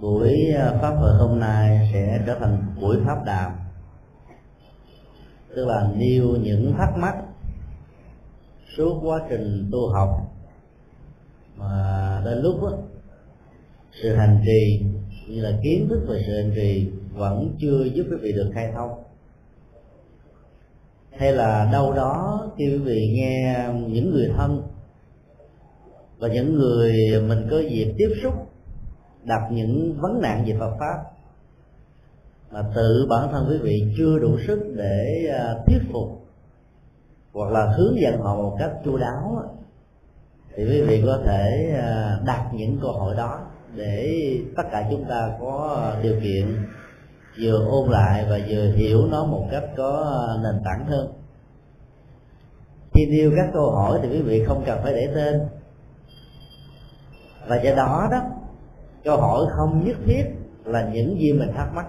buổi ờ, pháp hội hôm nay sẽ trở thành buổi pháp đàm. Tức là nêu những thắc mắc suốt quá trình tu học mà đến lúc đó, sự hành trì như là kiến thức về sự hành trì vẫn chưa giúp quý vị được khai thông. Hay là đâu đó khi quý vị nghe những người thân và những người mình có dịp tiếp xúc đặt những vấn nạn về Phật pháp mà tự bản thân quý vị chưa đủ sức để à, thuyết phục hoặc là hướng dẫn họ một cách chu đáo, thì quý vị có thể à, đặt những câu hỏi đó để tất cả chúng ta có điều kiện vừa ôn lại và vừa hiểu nó một cách có nền tảng hơn. Khi nêu các câu hỏi thì quý vị không cần phải để tên. Và do đó đó câu hỏi không nhất thiết là những gì mình thắc mắc.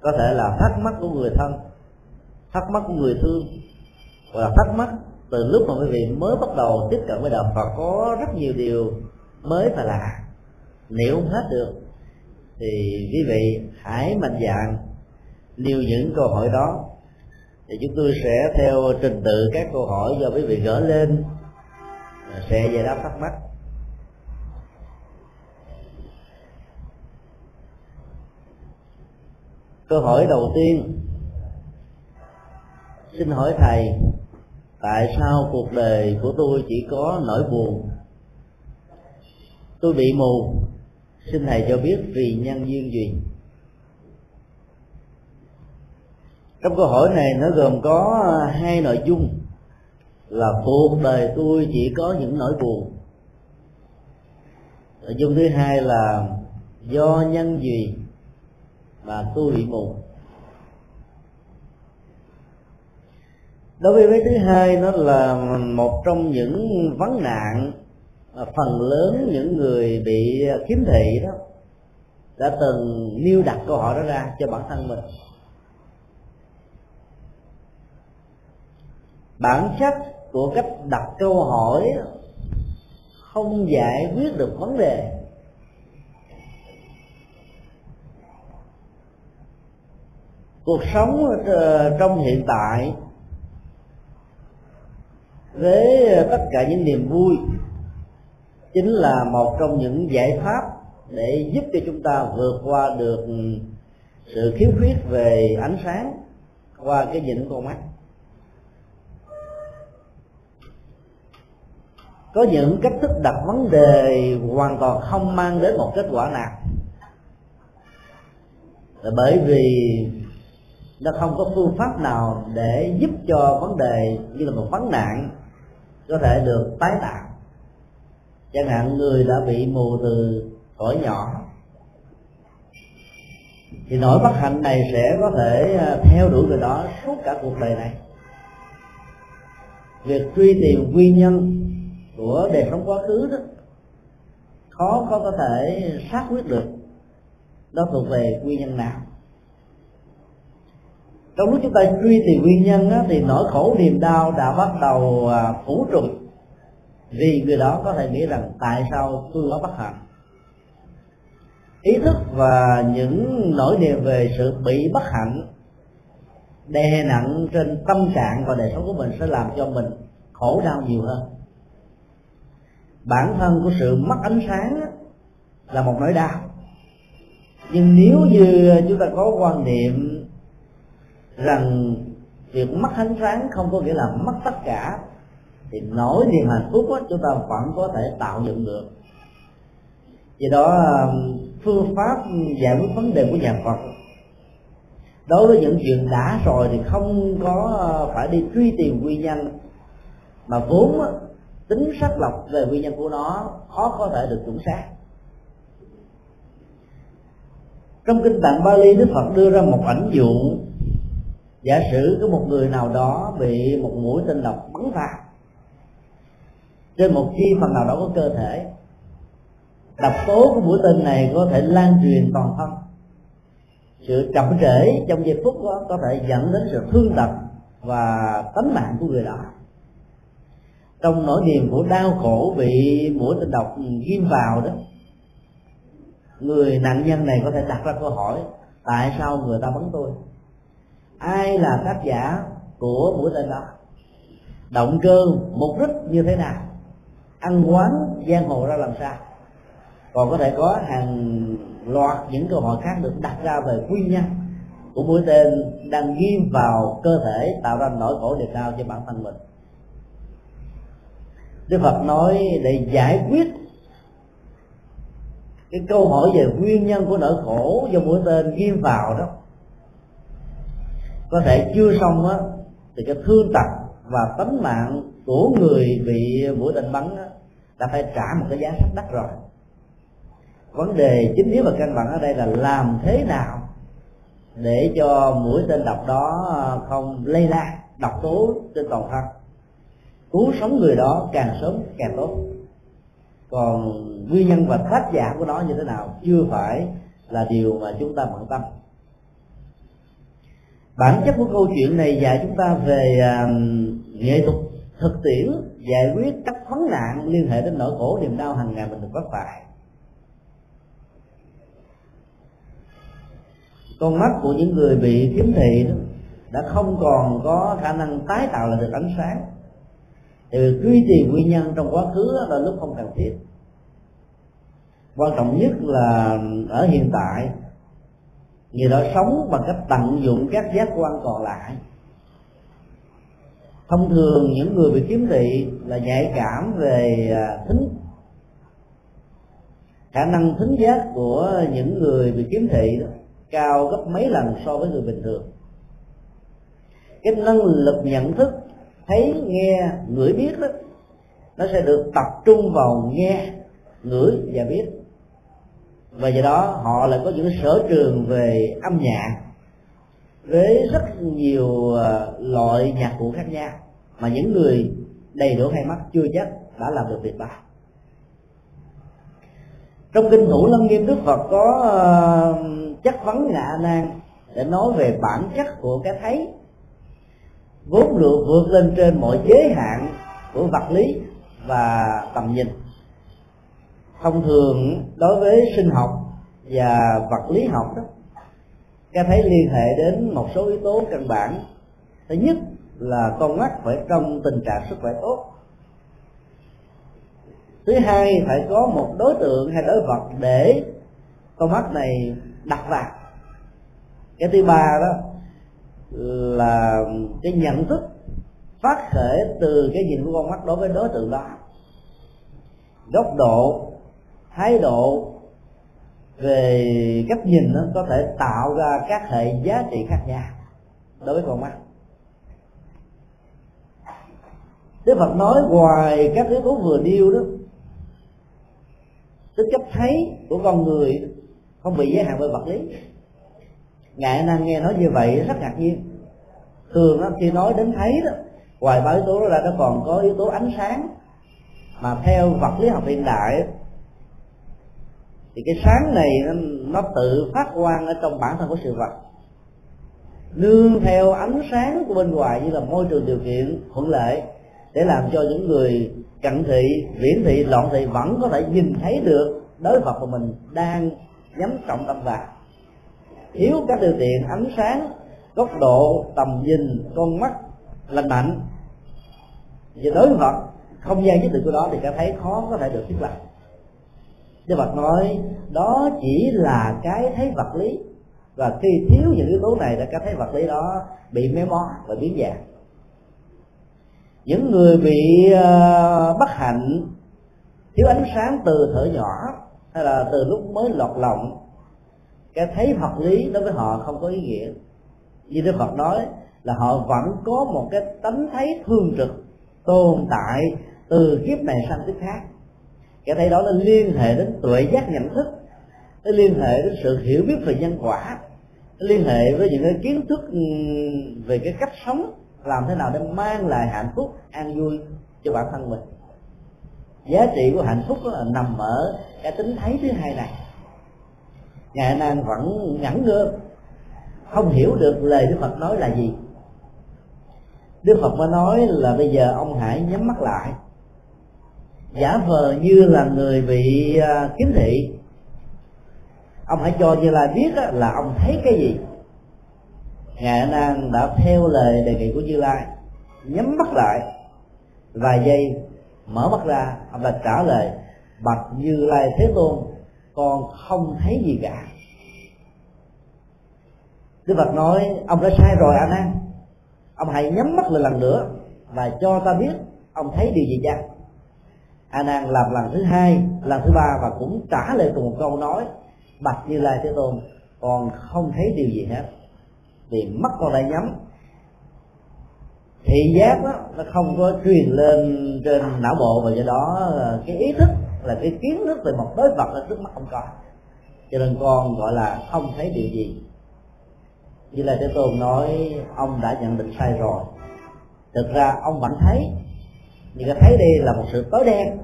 Có thể là thắc mắc của người thân, thắc mắc của người thương, hoặc là thắc mắc từ lúc mà quý vị mới bắt đầu tiếp cận với đạo Phật có rất nhiều điều mới và lạ. Nếu không hết được, thì quý vị hãy mạnh dạn nêu những câu hỏi đó. Thì chúng tôi sẽ theo trình tự các câu hỏi do quý vị gửi lên à, sẽ giải đáp thắc mắc. Câu hỏi đầu tiên. Xin hỏi thầy, tại sao cuộc đời của tôi chỉ có nỗi buồn? Tôi bị mù. Xin thầy cho biết vì nhân duyên gì? Trong câu hỏi này nó gồm có hai nội dung. Là cuộc đời tôi chỉ có những nỗi buồn. Nội dung thứ hai là do nhân gì? Và tôi bị mù đối với cái thứ hai, nó là một trong những vấn nạn phần lớn những người bị khiếm thị đó đã từng nêu đặt câu hỏi đó ra cho bản thân mình. Bản chất của cách đặt câu hỏi không giải quyết được vấn đề cuộc sống ờ, trong hiện tại với tất cả những niềm vui chính là một trong những giải pháp để giúp cho chúng ta vượt qua được sự khiếm khuyết về ánh sáng qua cái nhìn con mắt. Có những cách thức đặt vấn đề hoàn toàn không mang đến một kết quả nào. Là bởi vì nó không có phương pháp nào để giúp cho vấn đề như là một vấn nạn có thể được tái tạo. Chẳng hạn người đã bị mù từ tuổi nhỏ, thì nỗi bất hạnh này sẽ có thể à, theo đuổi người đó suốt cả cuộc đời này. Việc truy tìm nguyên nhân của đời sống quá khứ đó, khó có có thể xác quyết được đó thuộc về nguyên nhân nào trong lúc chúng ta truy tìm nguyên nhân á, thì nỗi khổ niềm đau đã bắt đầu à, phủ trùm vì người đó có thể nghĩ rằng tại sao tôi có bất hạnh? Ý thức và những nỗi niềm về sự bị bất hạnh đè nặng trên tâm trạng và đời sống của mình sẽ làm cho mình khổ đau nhiều hơn. Bản thân của sự mất ánh sáng là một nỗi đau. Nhưng nếu như chúng ta có quan niệm rằng việc mất ánh sáng không có nghĩa là mất tất cả thì nỗi niềm hạnh phúc đó, chúng ta vẫn có thể tạo dựng được. Vì đó phương pháp giải quyết vấn đề của nhà Phật đối với những chuyện đã rồi thì không có ờ, phải đi truy tìm nguyên nhân mà vốn tính xác lọc về nguyên nhân của nó khó có thể được chuẩn xác. Trong kinh tạng Bali Đức Phật đưa ra một ảnh dụ giả sử có một người nào đó bị một mũi tên độc bắn vào, trên một chi phần nào đó của cơ thể, độc tố của mũi tên này có thể lan truyền toàn thân. Sự chậm trễ trong giây phút đó có thể dẫn đến sự thương tật và tánh mạng của người đó. Trong nỗi niềm của đau khổ bị mũi tên độc ghim vào đó, người nạn nhân này có thể đặt ra câu hỏi, tại sao người ta bắn tôi? Ai là tác giả của mũi tên đó? Động cơ, mục đích như thế nào? Ăn quán, giang hồ ra làm sao? Còn có thể có hàng loạt những câu hỏi khác được đặt ra về nguyên nhân của mũi tên đang ghim vào cơ thể tạo ra nỗi khổ đề cao cho bản thân mình. Đức Phật nói để giải quyết cái câu hỏi về nguyên nhân của nỗi khổ do mũi tên ghim vào đó có thể chưa xong á thì cái thương tật và tính mạng của người bị mũi tên bắn á, đã phải trả một cái giá rất đắt rồi. Vấn đề chính yếu và căn bản ở đây là làm thế nào để cho mũi tên độc đó không lây lan độc tố trên toàn thân. Cứu sống người đó càng sớm càng tốt. Còn nguyên nhân và tác giả của nó như thế nào chưa phải là điều mà chúng ta bận tâm bản chất của câu chuyện này dạy chúng ta về uh, nghệ thuật thực tiễn giải quyết các vấn nạn liên hệ đến nỗi khổ niềm đau hàng ngày mình được vấp phải con mắt của những người bị khiếm thị đó đã không còn có khả năng tái tạo lại được ánh sáng. Thì truy tìm nguyên nhân trong quá khứ là lúc không cần thiết. Quan trọng nhất là ở hiện tại người đó sống bằng cách tận dụng các giác quan còn lại. Thông thường những người bị kiếm thị là nhạy cảm về à, thính khả năng thính giác của những người bị kiếm thị đó, cao gấp mấy lần so với người bình thường. Cái năng lực nhận thức thấy nghe ngửi biết đó nó sẽ được tập trung vào nghe ngửi và biết và do đó họ lại có những sở trường về âm nhạc với rất nhiều ờ, loại nhạc cụ khác nhau mà những người đầy đủ hai mắt chưa chắc đã làm được việc đó. Trong kinh thủ lâm nghiêm đức phật có uh, chất vấn ngạ nan để nói về bản chất của cái thấy. Vốn được vượt lên trên mọi giới hạn của vật lý và tầm nhìn thông thường đối với sinh học và vật lý học đó ta thấy liên hệ đến một số yếu tố căn bản. Thứ nhất là con mắt phải trong tình trạng sức khỏe tốt. Thứ hai phải có một đối tượng hay đối vật để con mắt này đặt vào. Cái thứ ba đó là cái nhận thức phát khởi từ cái nhìn của con mắt đối với đối tượng đó. Góc độ thái độ về cách nhìn nó có thể tạo ra các hệ giá trị khác nhau đối với con mắt. Đức Phật nói ngoài các yếu tố vừa nêu đó, tính chất thấy của con người không bị giới hạn bởi vật lý. Ngài năng nghe nói như vậy rất ngạc nhiên. Thường khi nói đến thấy đó, ngoài ba yếu tố đó ra, nó còn có yếu tố ánh sáng mà theo vật lý học hiện đại thì cái sáng này nó, nó tự phát quang ở trong bản thân của sự vật. Nương theo ánh sáng của bên ngoài như là môi trường điều kiện thuận lợi để làm cho những người cận thị viễn thị loạn thị vẫn có thể nhìn thấy được đối vật của mình đang nhắm trọng tâm vào. Thiếu các điều kiện ánh sáng góc độ tầm nhìn con mắt lành mạnh. Và đối vật không gian nhất định của đó thì ta thấy khó có thể được thiết lập. Đức Phật nói đó chỉ là cái thấy vật lý. Và khi thiếu những yếu tố này là cái thấy vật lý đó bị méo mó và biến dạng. Những người bị uh, bất hạnh thiếu ánh sáng từ thở nhỏ hay là từ lúc mới lọt lòng cái thấy vật lý đối với họ không có ý nghĩa. Như đức phật nói là họ vẫn có một cái tánh thấy thương trực tồn tại từ kiếp này sang kiếp khác cái thấy đó nó liên hệ đến tuệ giác nhận thức, nó liên hệ đến sự hiểu biết về nhân quả, nó liên hệ với những cái kiến thức ừ, về cái cách sống, làm thế nào để mang lại hạnh phúc, an vui cho bản thân mình. Giá trị của hạnh phúc là nằm ở cái tính thấy thứ hai này. Ngài nan vẫn ngẩn ngơ, không hiểu được lời đức phật nói là gì. Đức phật mới nói là bây giờ ông hãy nhắm mắt lại giả vờ như là người bị à, kiếm thị. Ông hãy cho như lai biết là ông thấy cái gì? Ngài nan đã theo lời đề nghị của như lai, nhắm mắt lại. Vài giây, mở mắt ra, ông đã trả lời, bạch như lai thế tôn, con không thấy gì cả. Đức phật nói, ông đã sai rồi, a nan. Ông hãy nhắm mắt lại lần nữa và cho ta biết ông thấy điều gì chăng? A nan làm lần thứ hai, lần thứ ba và cũng trả lời cùng một câu nói, bạch như lai thế tôn còn không thấy điều gì hết, vì mắt con lại nhắm. Thị giác đó, nó không có truyền lên trên não bộ và do đó ờ, cái ý thức là cái kiến thức về một đối vật ở trước mắt không có. Cho nên con gọi là không thấy điều gì. Như là thế tôn nói, ông đã nhận định sai rồi. Thực ra, ông vẫn thấy người cái thấy đây là một sự tối đen.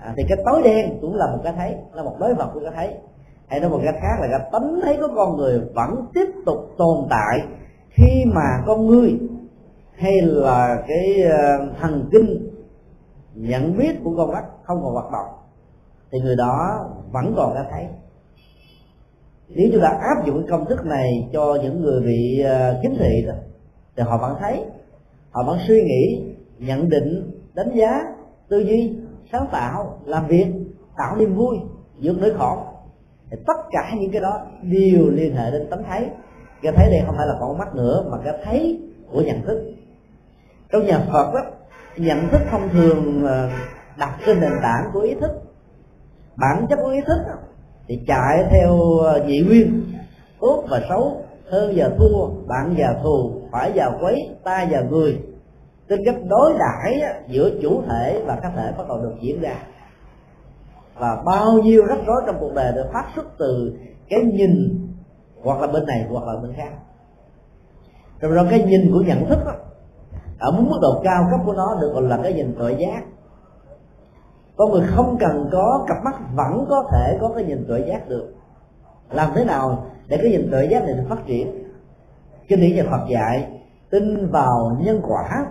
À, thì cái tối đen cũng là một cái thấy là một đối vật của cái thấy. Hay nói một cách khác là cái tánh thấy của con người vẫn tiếp tục tồn tại khi mà con người hay là cái ờ, thần kinh nhận biết của con mắt không còn hoạt động thì người đó vẫn còn đã thấy. Nếu chúng ta áp dụng công thức này cho những người bị ờ, kính thị thì họ vẫn thấy họ vẫn suy nghĩ nhận định đánh giá tư duy sáng tạo làm việc tạo niềm vui vượt nỗi khổ. Thì tất cả những cái đó đều liên hệ đến tánh thấy. Cái thấy đây không phải là con mắt nữa mà cái thấy của nhận thức. Trong nhà phật đó nhận thức thông thường ờ, đặt trên nền tảng của ý thức. Bản chất của ý thức đó, thì chạy theo ờ, nhị nguyên. Tốt và xấu hơn và thua bạn và thù phải và quấy ta và người tính cách đối đãi giữa chủ thể và cá thể bắt đầu được diễn ra. Và bao nhiêu rắc rối trong cuộc đời được phát xuất từ cái nhìn hoặc là bên này hoặc là bên khác. Rồi đó cái nhìn của nhận thức đó, ở mức độ cao cấp của nó được gọi là cái nhìn tuệ giác. Con người không cần có cặp mắt vẫn có thể có cái nhìn tuệ giác được. Làm thế nào để cái nhìn tuệ giác này được phát triển? Kinh điển nhà Phật dạy tin vào nhân quả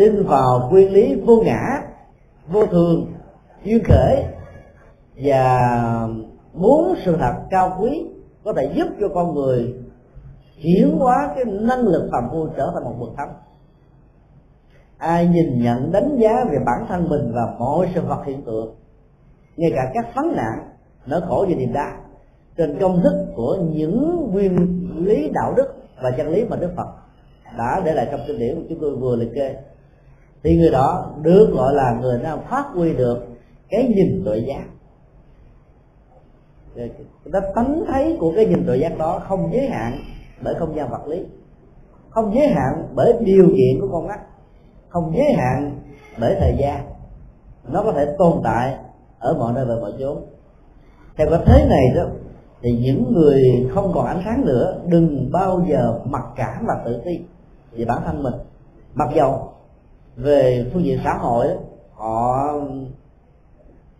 tin vào nguyên lý vô ngã, vô thường, duyên khởi và muốn sự thật cao quý có thể giúp cho con người chuyển hóa cái năng lực phàm phu trở thành một bậc thánh. Ai nhìn nhận, đánh giá về bản thân mình và mọi sự vật hiện tượng, ngay cả các vấn nạn nỗi khổ và niềm đau, trên công thức của những nguyên lý đạo đức và chân lý mà đức phật đã để lại trong kinh điển chúng tôi vừa liệt kê thì người đó được gọi là người nào phát huy được cái nhìn tuệ giác. Cái tánh thấy của cái nhìn tuệ giác đó không giới hạn bởi không gian vật lý. Không giới hạn bởi điều kiện của con mắt. Không giới hạn bởi thời gian. Nó có thể tồn tại ở mọi nơi và mọi chỗ theo cái thế này đó, thì những người không còn ánh sáng nữa, đừng bao giờ mặc cảm và tự ti về bản thân mình. Mặc dầu về phương diện xã hội, họ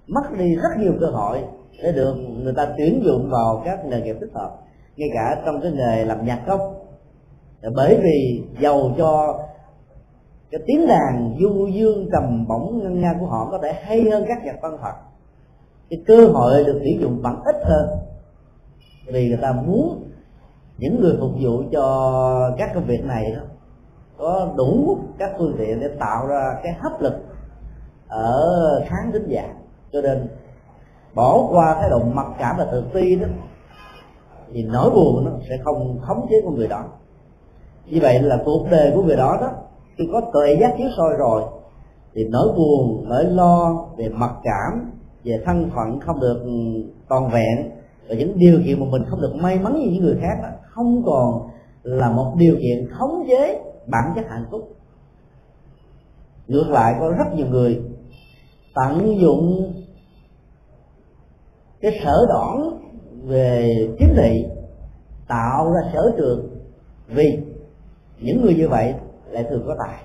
mất đi rất nhiều cơ hội để được người ta tuyển dụng vào các nghề nghiệp thích hợp, ngay cả trong cái nghề làm nhạc công bởi vì giàu cho cái tiếng đàn du dương trầm bổng ngân nga của họ có thể hay hơn các nhạc văn thật cái cơ hội được tuyển dụng vẫn ít hơn, vì người ta muốn những người phục vụ cho các công việc này đó có đủ các phương tiện để tạo ra cái hấp lực ở khán tính giả. Cho nên bỏ qua thái độ mặc cảm và tự ti đó thì nỗi buồn nó sẽ không khống chế con người đó. Như vậy là cuộc đời của người đó đó khi có tuệ giác chiếu soi rồi thì nỗi buồn nỗi lo về mặc cảm về thân phận không được ừ, toàn vẹn và những điều kiện mà mình không được may mắn như những người khác đó, không còn là một điều kiện khống chế bản chất hạnh phúc. Ngược lại, có rất nhiều người tận dụng cái sở đoản về chính trị, tạo ra sở trường, vì những người như vậy lại thường có tài.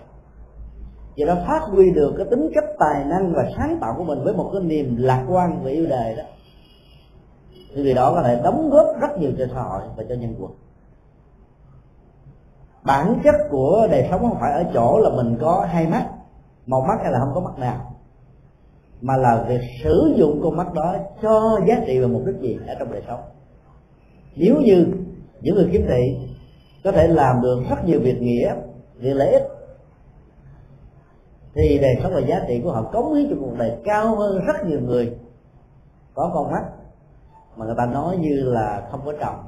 Do đó phát huy được cái tính cách tài năng và sáng tạo của mình với một cái niềm lạc quan về yêu đời đó, thì người đó có thể đóng góp rất nhiều cho xã hội và cho nhân quần bản chất của đời sống không phải ở chỗ là mình có hai mắt, một mắt hay là không có mắt nào, mà là việc sử dụng con mắt đó cho giá trị và mục đích gì ở trong đời sống. Nếu như những người kiếm thị có thể làm được rất nhiều việc nghĩa, việc lợi ích, thì đời sống và giá trị của họ cống hiến cho cuộc đời cao hơn rất nhiều người có con mắt, mà người ta nói như là không có trọng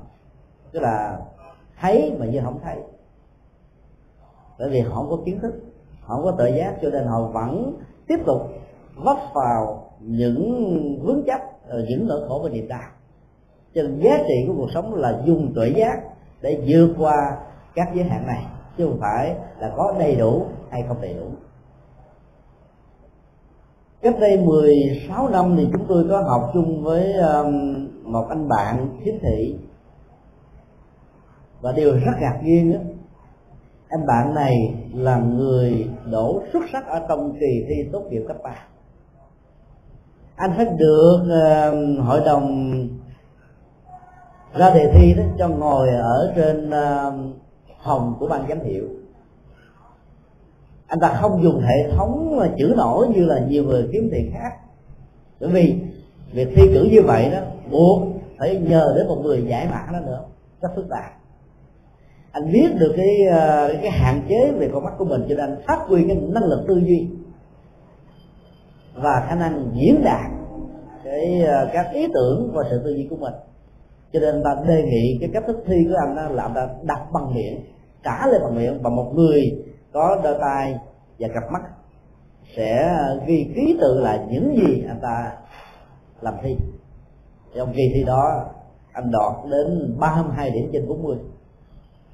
tức là thấy mà như không thấy bởi vì họ không có kiến thức, họ không có tự giác, cho nên họ vẫn tiếp tục vấp vào những vướng chấp ờ, những nỗi khổ và niềm đau. Cho nên giá trị của cuộc sống là dùng tuệ giác để vượt qua các giới hạn này, chứ không phải là có đầy đủ hay không đầy đủ. Cách đây 16 năm thì chúng tôi có học chung với một anh bạn khiếm thị. Và điều rất ngạc nhiên đó anh bạn này là người đổ xuất sắc ở trong kỳ thi tốt nghiệp cấp 3 anh phải được uh, hội đồng ra đề thi đó cho ngồi ở trên uh, phòng của ban giám hiệu. Anh ta không dùng hệ thống chữ nổi như là nhiều người kiếm tiền khác. Bởi vì việc thi cử như vậy đó buộc phải nhờ đến một người giải mã nó nữa rất phức tạp anh biết được cái ờ, cái hạn chế về con mắt của mình cho nên anh phát huy cái năng lực tư duy và khả năng diễn đạt cái ờ, các ý tưởng và sự tư duy của mình. Cho nên ta đề nghị cái cách thức thi của anh đó là anh ta đặt bằng miệng, trả lời bằng miệng và một người có đôi tay và cặp mắt sẽ ghi ký tự lại những gì anh ta làm thi. Trong kỳ thi đó anh đọt đến 32 điểm trên 40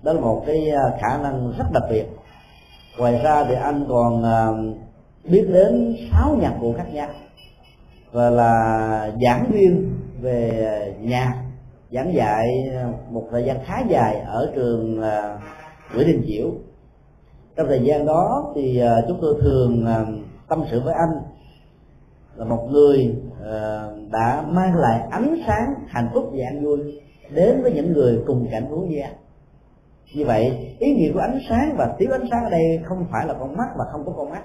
đó là một cái à, khả năng rất đặc biệt. Ngoài ra thì anh còn à, biết đến sáu nhạc cụ khác nhau. Và là giảng viên về à, nhạc, giảng dạy một thời gian khá dài ở trường Nguyễn Đình Chiểu. Trong thời gian đó thì chúng tôi thường tâm sự với anh là một người đã mang lại ánh sáng hạnh phúc và an vui đến với những người cùng cảnh huống như anh như vậy, ý nghĩa của ánh sáng và thiếu ánh sáng ở đây không phải là con mắt và không có con mắt.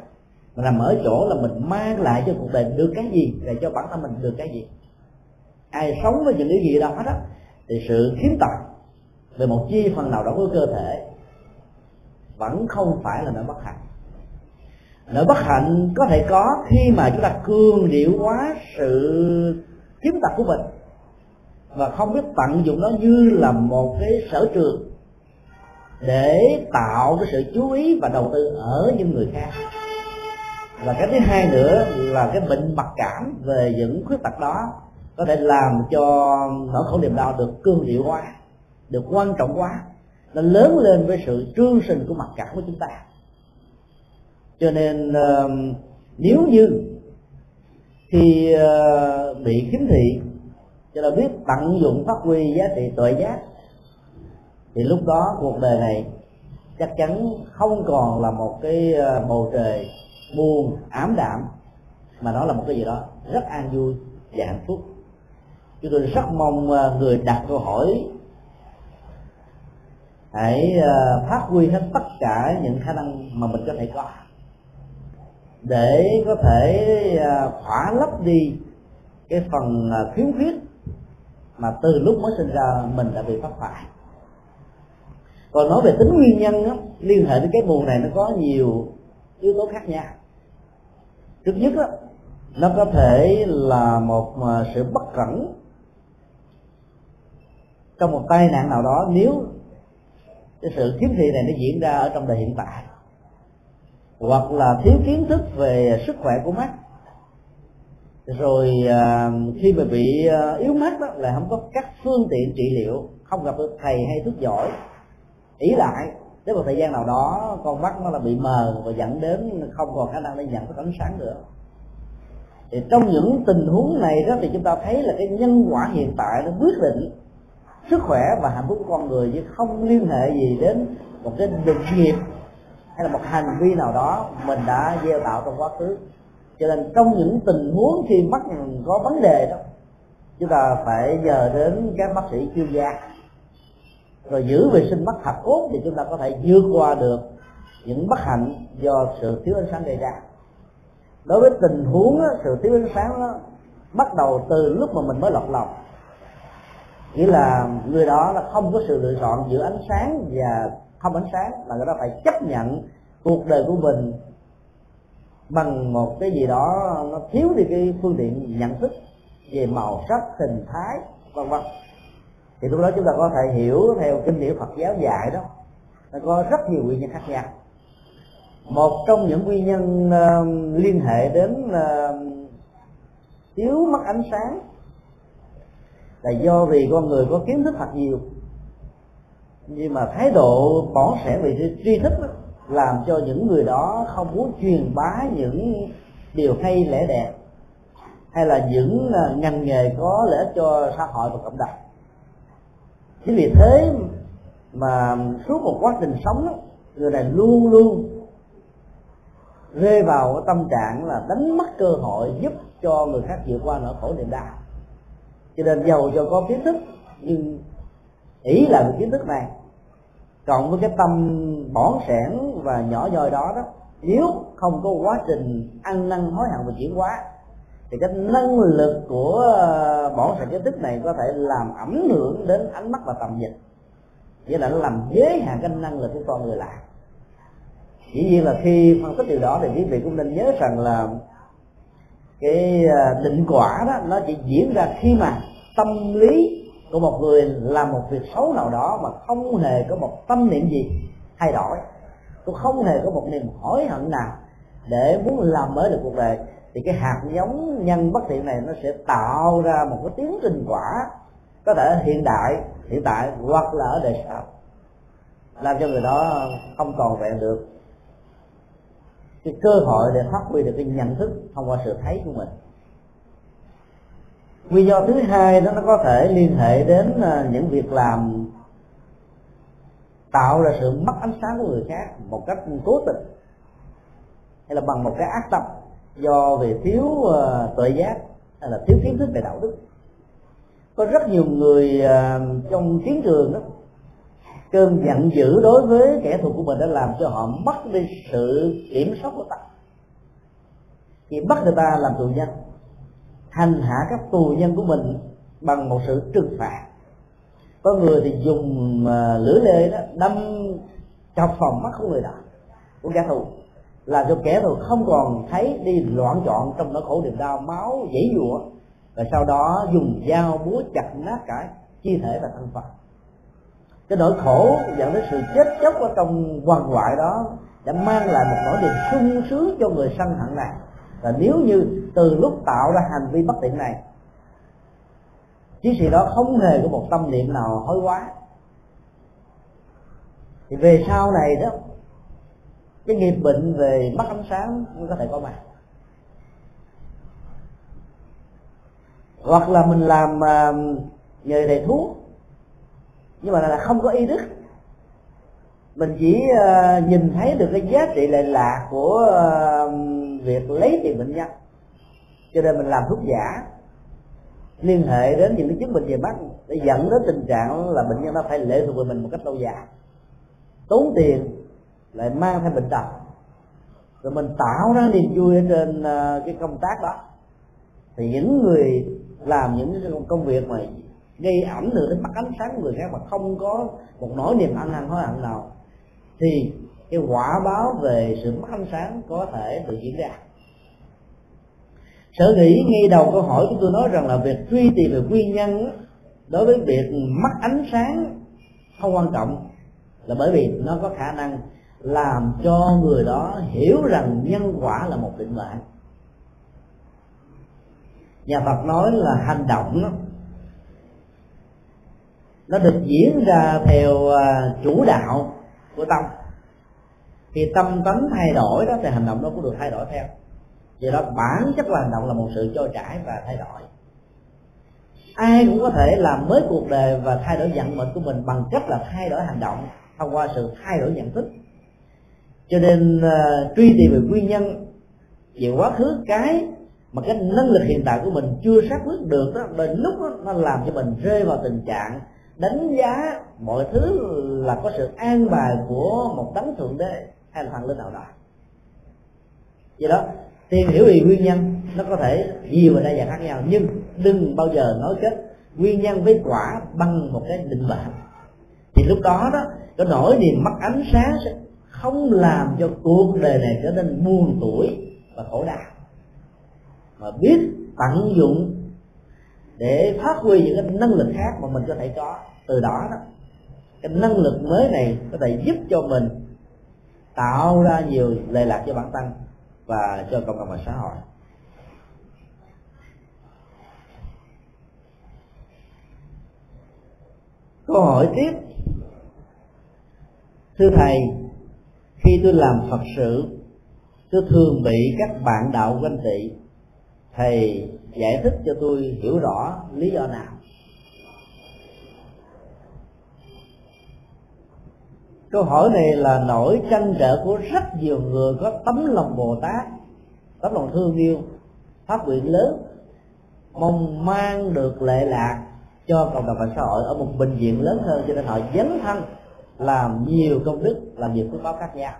Mà nằm ở chỗ là mình mang lại cho cuộc đời được cái gì để cho bản thân mình được cái gì. Ai sống với những cái gì đó đó, thì sự khiếm tật về một chi phần nào đó của cơ thể vẫn không phải là nỗi bất hạnh. Nỗi bất hạnh có thể có khi mà chúng ta cương điệu quá sự kiếm tật của mình và không biết tận dụng nó như là một cái sở trường để tạo cái sự chú ý và đầu tư ở những người khác. Và cái thứ hai nữa là cái bệnh mặc cảm về những khuyết tật đó có thể làm cho nỗi khổ niềm đau được cương điệu hóa, được quan trọng quá nó lớn lên với sự trương sinh của mặc cảm của chúng ta. Cho nên nếu như khi ờ, bị khiếm thị, cho nên biết tận dụng phát huy giá trị tội giác thì lúc đó cuộc đời này chắc chắn không còn là một cái ờ, bầu trời buồn, ám đạm mà nó là một cái gì đó rất an vui và hạnh phúc. Chúng tôi rất mong ờ, người đặt câu hỏi hãy ờ, phát huy hết tất cả những khả năng mà mình có thể có để có thể khỏa lấp đi cái phần thiếu khiếm khuyết mà từ lúc mới sinh ra mình đã bị phát phải còn nói về tính nguyên nhân đó, liên hệ đến cái buồn này nó có nhiều yếu tố khác nhau. Trước nhất đó, nó có thể là một à, sự bất cẩn trong một tai nạn nào đó nếu cái sự khiếm thị này nó diễn ra ở trong đời hiện tại. Hoặc là thiếu kiến thức về sức khỏe của mắt. Rồi à, khi mà bị à, yếu mắt đó là không có các phương tiện trị liệu không gặp được thầy hay thuốc giỏi ý lại đến một thời gian nào đó con mắt nó là bị mờ và dẫn đến không còn khả năng để nhận thức ánh sáng nữa. Thì trong những tình huống này đó thì chúng ta thấy là cái nhân quả hiện tại nó quyết định sức khỏe và hạnh phúc của con người chứ không liên hệ gì đến một cái định nghiệp hay là một hành vi nào đó mình đã gieo tạo trong quá khứ. Cho nên trong những tình huống khi mắt có vấn đề đó, chúng ta phải nhờ đến các bác sĩ chuyên gia rồi giữ vệ sinh mắt thật tốt thì chúng ta có thể vượt qua được những bất hạnh do sự thiếu ánh sáng gây ra. Đối với tình huống sự thiếu ánh sáng đó bắt đầu từ lúc mà mình mới lọt lòng. Nghĩa là người đó là không có sự lựa chọn giữa ánh sáng và không ánh sáng là người đó phải chấp nhận cuộc đời của mình bằng một cái gì đó nó thiếu đi cái phương tiện nhận thức về màu sắc, hình thái, vân vân thì lúc đó chúng ta có thể hiểu theo kinh điển Phật giáo dạy đó nó có rất nhiều nguyên nhân khác nhau. Một trong những nguyên nhân uh, liên hệ đến ờ, uh, thiếu mất ánh sáng là do vì con người có kiến thức thật nhiều. Nhưng mà thái độ bỏ sẻ về tri thức đó, làm cho những người đó không muốn truyền bá những điều hay lẽ đẹp hay là những ờ, ngành nghề có lợi cho xã hội và cộng đồng chính vì thế mà suốt một quá trình sống người này luôn luôn rơi vào cái tâm trạng là đánh mất cơ hội giúp cho người khác vượt qua nỗi khổ niềm đau. Cho nên giàu cho có kiến thức, nhưng ý là cái kiến thức này. Cộng với cái tâm bỏn sẻn và nhỏ nhoi đó đó, nếu không có quá trình ăn năn hối hận và chuyển hóa thì cái năng lực của ờ, bọn bỏn kiến thức này có thể làm ảnh hưởng đến ánh mắt và tầm nhìn. Nghĩa là nó làm giới hạn cái năng lực của con người lại. Dĩ nhiên là khi phân tích điều đó thì quý vị cũng nên nhớ rằng là cái ờ, định quả đó, nó chỉ diễn ra khi mà tâm lý của một người làm một việc xấu nào đó mà không hề có một tâm niệm gì thay đổi tôi không hề có một niềm hối hận nào để muốn làm mới được cuộc đời thì cái hạt giống nhân bất thiện này nó sẽ tạo ra một cái tiến trình quả, có thể hiện đại, hiện tại hoặc là ở đời sau. Làm cho người đó không còn vẹn được. Cái cơ hội để phát huy được cái nhận thức thông qua sự thấy của mình. Nguyên do thứ hai đó, nó có thể liên hệ đến à, những việc làm tạo ra sự mất ánh sáng của người khác một cách cố tình hay là bằng một cái ác tâm do về thiếu uh, ờ, tuệ giác hay là thiếu kiến thức về đạo đức. Có rất nhiều người uh, trong chiến trường đó cơn giận dữ đối với kẻ thù của mình đã làm cho họ mất đi sự kiểm soát của ta. Thì bắt người ta làm tù nhân hành hạ các tù nhân của mình bằng một sự trừng phạt. Có người thì dùng uh, lưỡi lê đó đâm chọc phòng mắt của người đó của kẻ thù làm cho kẻ thù không còn thấy đi loạn trọn trong nỗi khổ niềm đau, máu, dãy dụa và sau đó dùng dao, búa chặt nát cả chi thể và thân phận. Cái nỗi khổ dẫn đến sự chết chóc ở trong quan ngoại đó đã mang lại một nỗi niềm sung sướng cho người sân hận này. Và nếu như từ lúc tạo ra hành vi bất tiện này, chiến sĩ đó không hề có một tâm niệm nào hối quá thì về sau này đó cái nghiệp bệnh về mắt ánh sáng có thể có mặt. Hoặc là mình làm uh, nghề thầy thuốc nhưng mà là không có ý đức mình chỉ uh, nhìn thấy được cái giá trị lệ lạc của uh, việc lấy tiền bệnh nhân. Cho nên mình làm thuốc giả liên hệ đến những cái chứng bệnh về mắt để dẫn đến tình trạng là bệnh nhân nó phải lệ thuộc về mình một cách lâu dài. Tốn tiền lại mang theo bệnh tật. Rồi mình tạo ra niềm vui ở trên à, cái công tác đó. Thì những người làm những công việc mà gây ảnh hưởng đến mắt ánh sáng của người khác mà không có một nỗi niềm ăn năn hối hận nào, thì cái quả báo về sự mất ánh sáng có thể tự diễn ra. Sở dĩ ngay đầu câu hỏi chúng tôi nói rằng là việc truy tìm về nguyên nhân đối với việc mất ánh sáng không quan trọng là bởi vì nó có khả năng làm cho người đó hiểu rằng nhân quả là một định mệnh nhà Phật nói là hành động đó, nó được diễn ra theo à, chủ đạo của tâm. Thì tâm tánh thay đổi đó thì hành động nó cũng được thay đổi theo. Do đó bản chất là hành động là một sự trôi chảy và thay đổi. Ai cũng có thể làm mới cuộc đời và thay đổi vận mệnh của mình bằng cách là thay đổi hành động thông qua sự thay đổi nhận thức cho nên uh, truy tìm về nguyên nhân về quá khứ cái mà cái năng lực hiện tại của mình chưa xác quyết được đó đến lúc đó, nó làm cho mình rơi vào tình trạng đánh giá mọi thứ là có sự an bài của một tấn thượng đế hay là thần linh nào đó. Do đó tìm hiểu về nguyên nhân nó có thể nhiều và đa dạng khác nhau nhưng đừng bao giờ nói kết nguyên nhân với quả bằng một cái định mệnh. Thì lúc đó đó cái nỗi niềm mất ánh sáng sẽ không làm cho cuộc đời này trở nên buồn tuổi và khổ đau, mà biết tận dụng để phát huy những cái năng lực khác mà mình có thể có. Từ đó đó, cái năng lực mới này có thể giúp cho mình tạo ra nhiều lệ lạc cho bản thân và cho cộng đồng và xã hội. Câu hỏi tiếp. Thưa thầy khi tôi làm phật sự, tôi thường bị các bạn đạo ganh tị. Thầy giải thích cho tôi hiểu rõ lý do nào. Câu hỏi này là nỗi trăn trở của rất nhiều người có tấm lòng bồ tát, tấm lòng thương yêu phát nguyện lớn, mong mang được lệ lạc cho cộng đồng và xã hội ở một bệnh viện lớn hơn cho nên họ dấn thân làm nhiều công đức làm nhiều phước báo khác nhau.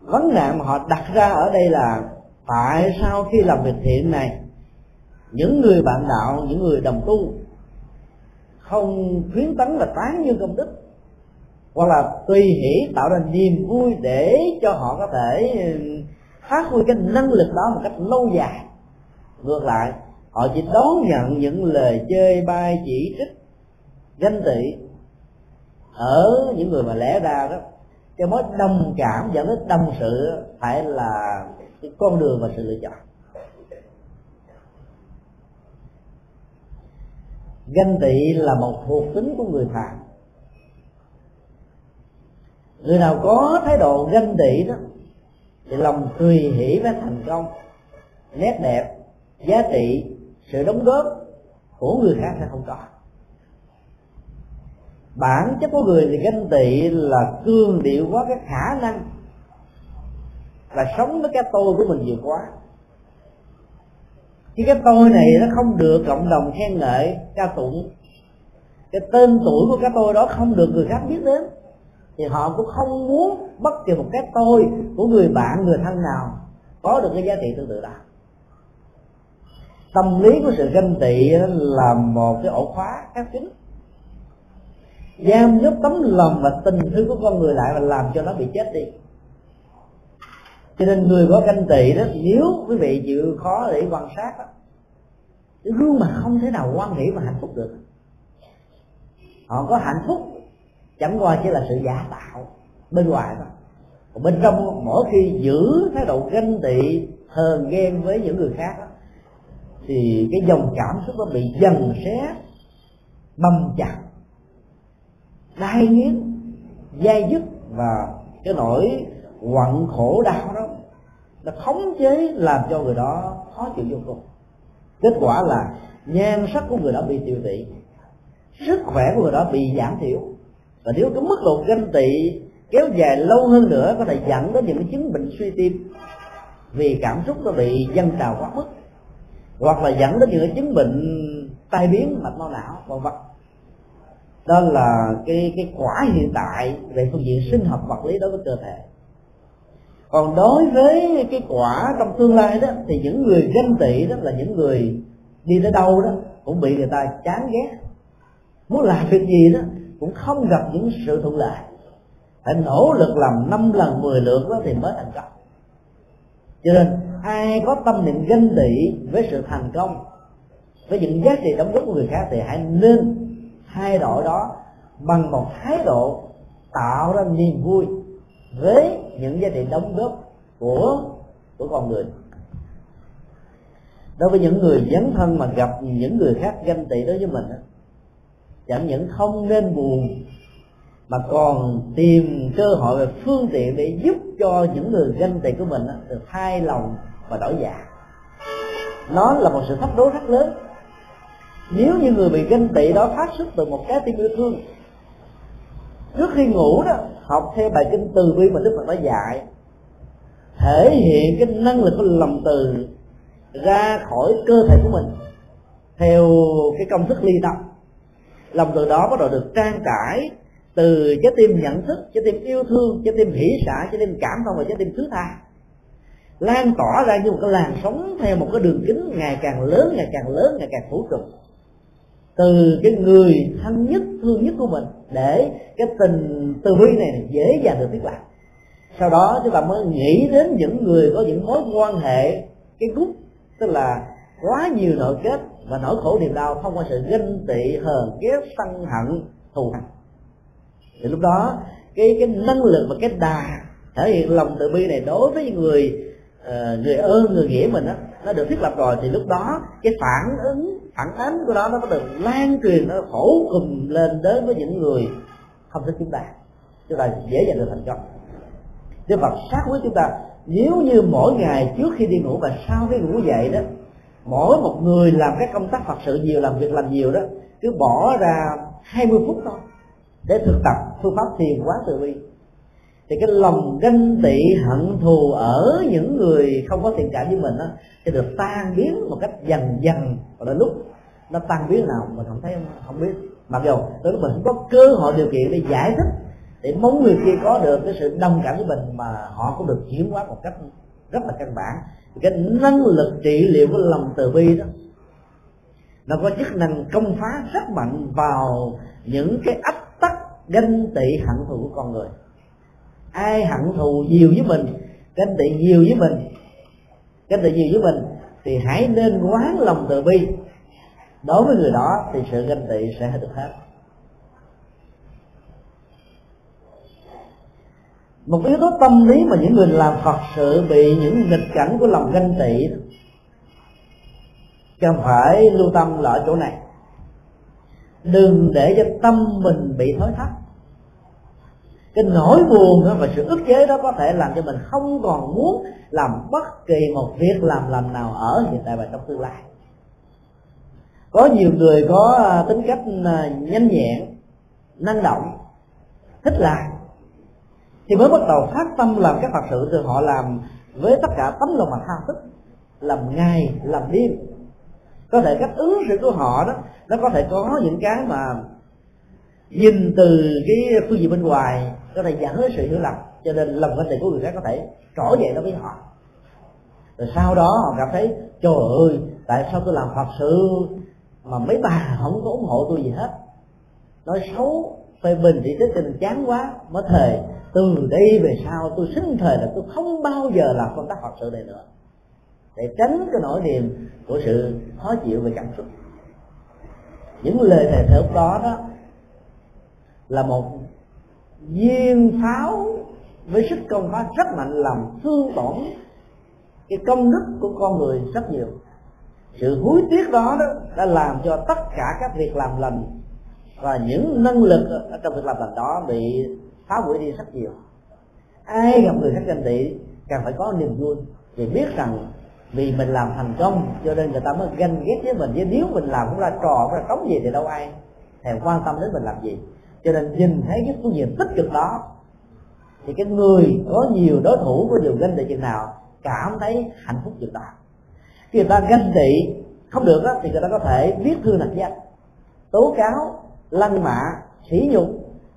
Vấn nạn mà họ đặt ra ở đây là tại sao khi làm việc thiện này những người bạn đạo những người đồng tu không khuyến tấn là tán như công đức hoặc là tùy hỷ tạo ra niềm vui để cho họ có thể phát huy cái năng lực đó một cách lâu dài. Ngược lại họ chỉ đón nhận những lời chơi bai, chỉ trích ganh tị ở những người mà lẽ ra đó, cái mối đồng cảm dẫn đến đồng sự phải là cái con đường và sự lựa chọn. Ganh tị là một thuộc tính của người phàm người nào có thái độ ganh tị đó, thì lòng tùy hỷ với thành công. Nét đẹp, giá trị, sự đóng góp của người khác sẽ không có bản chất của người thì ganh tị là cương điệu quá, cái khả năng là sống với cái tôi của mình nhiều quá. Khi cái tôi này nó không được cộng đồng khen ngợi ca tụng. Cái tên tuổi của cái tôi đó không được người khác biết đến. Thì họ cũng không muốn bất kỳ một cái tôi của người bạn, người thân nào có được cái giá trị tương tự đó. Tâm lý của sự ganh tị là một cái ổ khóa khép kín giam giúp tấm lòng và tình thương của con người lại và làm cho nó bị chết đi. Cho nên người có ganh tị đó nếu quý vị chịu khó để quan sát đó cái gương mặt không thể nào quan hệ và hạnh phúc được. Họ có hạnh phúc chẳng qua chỉ là sự giả tạo bên ngoài thôi. Còn bên trong mỗi khi giữ thái độ ganh tị hờn ghen với những người khác đó, thì cái dòng cảm xúc nó bị dần xé mâm chặt đai nghiến, dai dứt và cái nỗi quặn khổ đau đó, nó khống chế, làm cho người đó khó chịu vô cùng. Kết quả là nhan sắc của người đó bị tiêu tị sức khỏe của người đó bị giảm thiểu. Và nếu cái mức độ ganh tị kéo dài lâu hơn nữa có thể dẫn đến những chứng bệnh suy tim, vì cảm xúc nó bị dâng trào quá mức, hoặc là dẫn đến những chứng bệnh tai biến mạch máu não, vân vân đó là cái cái quả hiện tại về phương diện sinh học vật lý đối với cơ thể. Còn đối với cái quả trong tương lai đó, thì những người ganh tị đó là những người đi tới đâu đó cũng bị người ta chán ghét. Muốn làm việc gì đó cũng không gặp những sự thuận lợi. Phải nỗ lực làm năm lần 10 lượt đó thì mới thành công. Cho nên, ai có tâm niệm ganh tị với sự thành công, với những giá trị đóng góp của người khác thì hãy nên thay đổi đó bằng một thái độ tạo ra niềm vui với những giá trị đóng góp của của con người. Đối với những người dấn thân mà gặp những người khác ganh tị đối với mình chẳng những không nên buồn, mà còn tìm cơ hội và phương tiện để giúp cho những người ganh tị của mình được thay lòng và đổi dạ. Nó là một sự thách đố rất lớn nếu như người bị ganh tị đó phát xuất từ một trái tim yêu thương, trước khi ngủ đó, học theo bài kinh từ bi mà đức phật đã dạy. Thể hiện cái năng lực của lòng từ ra khỏi cơ thể của mình theo cái công thức ly tâm. Lòng từ đó bắt đầu được trang trải từ trái tim nhận thức, trái tim yêu thương, trái tim hỷ xả, trái tim cảm thông và trái tim thứ tha. Lan tỏa ra như một cái làn sóng theo một cái đường kính ngày càng lớn, ngày càng lớn, ngày càng phủ trùm từ cái người thân nhất, thương nhất của mình để cái tình từ bi này dễ dàng được thiết lập sau đó chúng ta mới nghĩ đến những người có những mối quan hệ, cái gút, tức là quá nhiều nội kết và nỗi khổ niềm đau thông qua sự ganh tị, hờn ghét, sân hận, thù hằn thì lúc đó, cái cái năng lực và cái đà thể hiện lòng từ bi này đối với người uh, người ơn người nghĩa mình á nó được thiết lập rồi thì lúc đó cái phản ứng phản ánh của đó nó có được lan truyền nó phổ cùng lên đến với những người không thích chúng ta. Chúng ta dễ dàng được thành công. Đức Phật sát với chúng ta nếu như mỗi ngày trước khi đi ngủ và sau khi ngủ dậy đó mỗi một người làm cái công tác Phật sự nhiều làm việc làm nhiều đó cứ bỏ ra 20 phút thôi để thực tập phương pháp thiền quán từ bi thì cái lòng ganh tị, hận thù ở những người không có thiện cảm với mình đó sẽ được tan biến một cách dần dần. Và đến lúc nó tan biến nào mình không thấy, không biết. Mặc dù tới lúc mình không có cơ hội điều kiện để giải thích, để mong người kia có được cái sự đồng cảm với mình mà họ cũng được chuyển hóa một cách rất là căn bản. Cái năng lực trị liệu của lòng từ bi đó, nó có chức năng công phá rất mạnh vào những cái ách tắc ganh tị, hận thù của con người ai hận thù nhiều với mình, ganh tị nhiều với mình, ganh tị nhiều với mình, thì hãy nên quán lòng từ bi. Đối với người đó thì sự ganh tị sẽ được hết. Một yếu tố tâm lý mà những người làm phật sự bị những nghịch cảnh của lòng ganh tị cần phải lưu tâm là ở chỗ này. Đừng để cho tâm mình bị thối thắt cái nỗi buồn đó và sự ức chế đó có thể làm cho mình không còn muốn làm bất kỳ một việc làm làm nào ở hiện tại và trong tương lai. Có nhiều người có à, tính cách à, nhanh nhẹn, năng động, thích làm, thì mới bắt đầu phát tâm làm các phật sự thì họ làm với tất cả tấm lòng mà tham thức, làm ngày, làm đêm. Có thể cách ứng xử của họ đó, nó có thể có những cái mà nhìn từ cái phương diện bên ngoài có thể dẫn đến sự hiểu lầm. Cho nên lòng vấn đề của người khác có thể trỗi dậy đối với họ. Rồi sau đó họ cảm thấy, trời ơi, tại sao tôi làm phật sự mà mấy bà không có ủng hộ tôi gì hết? Nói xấu phê bình chỉ trích tình chán quá mới thề, từ đây về sau tôi xin thời là tôi không bao giờ làm công tác phật sự này nữa. Để tránh cái nỗi niềm của sự khó chịu về cảm xúc. Những lời thề thốt đó đó là một viên pháo với sức công phá rất mạnh làm thương tổn cái công đức của con người rất nhiều. Sự hối tiếc đó, đó đã làm cho tất cả các việc làm lành và những năng lực ở trong việc làm lành đó bị phá hủy đi rất nhiều. Ai gặp người khác ganh tị càng phải có niềm vui vì biết rằng vì mình làm thành công cho nên người ta mới ganh ghét với mình. Chứ nếu mình làm cũng là trò cũng là trống gì thì đâu ai thèm quan tâm đến mình làm gì cho nên nhìn thấy cái phương diện tích cực đó thì cái người có nhiều đối thủ có nhiều ganh tị chừng nào cảm thấy hạnh phúc chừng đó. Khi người ta ganh tị không được đó, thì người ta có thể viết thư nặc danh tố cáo lăng mạ sỉ nhục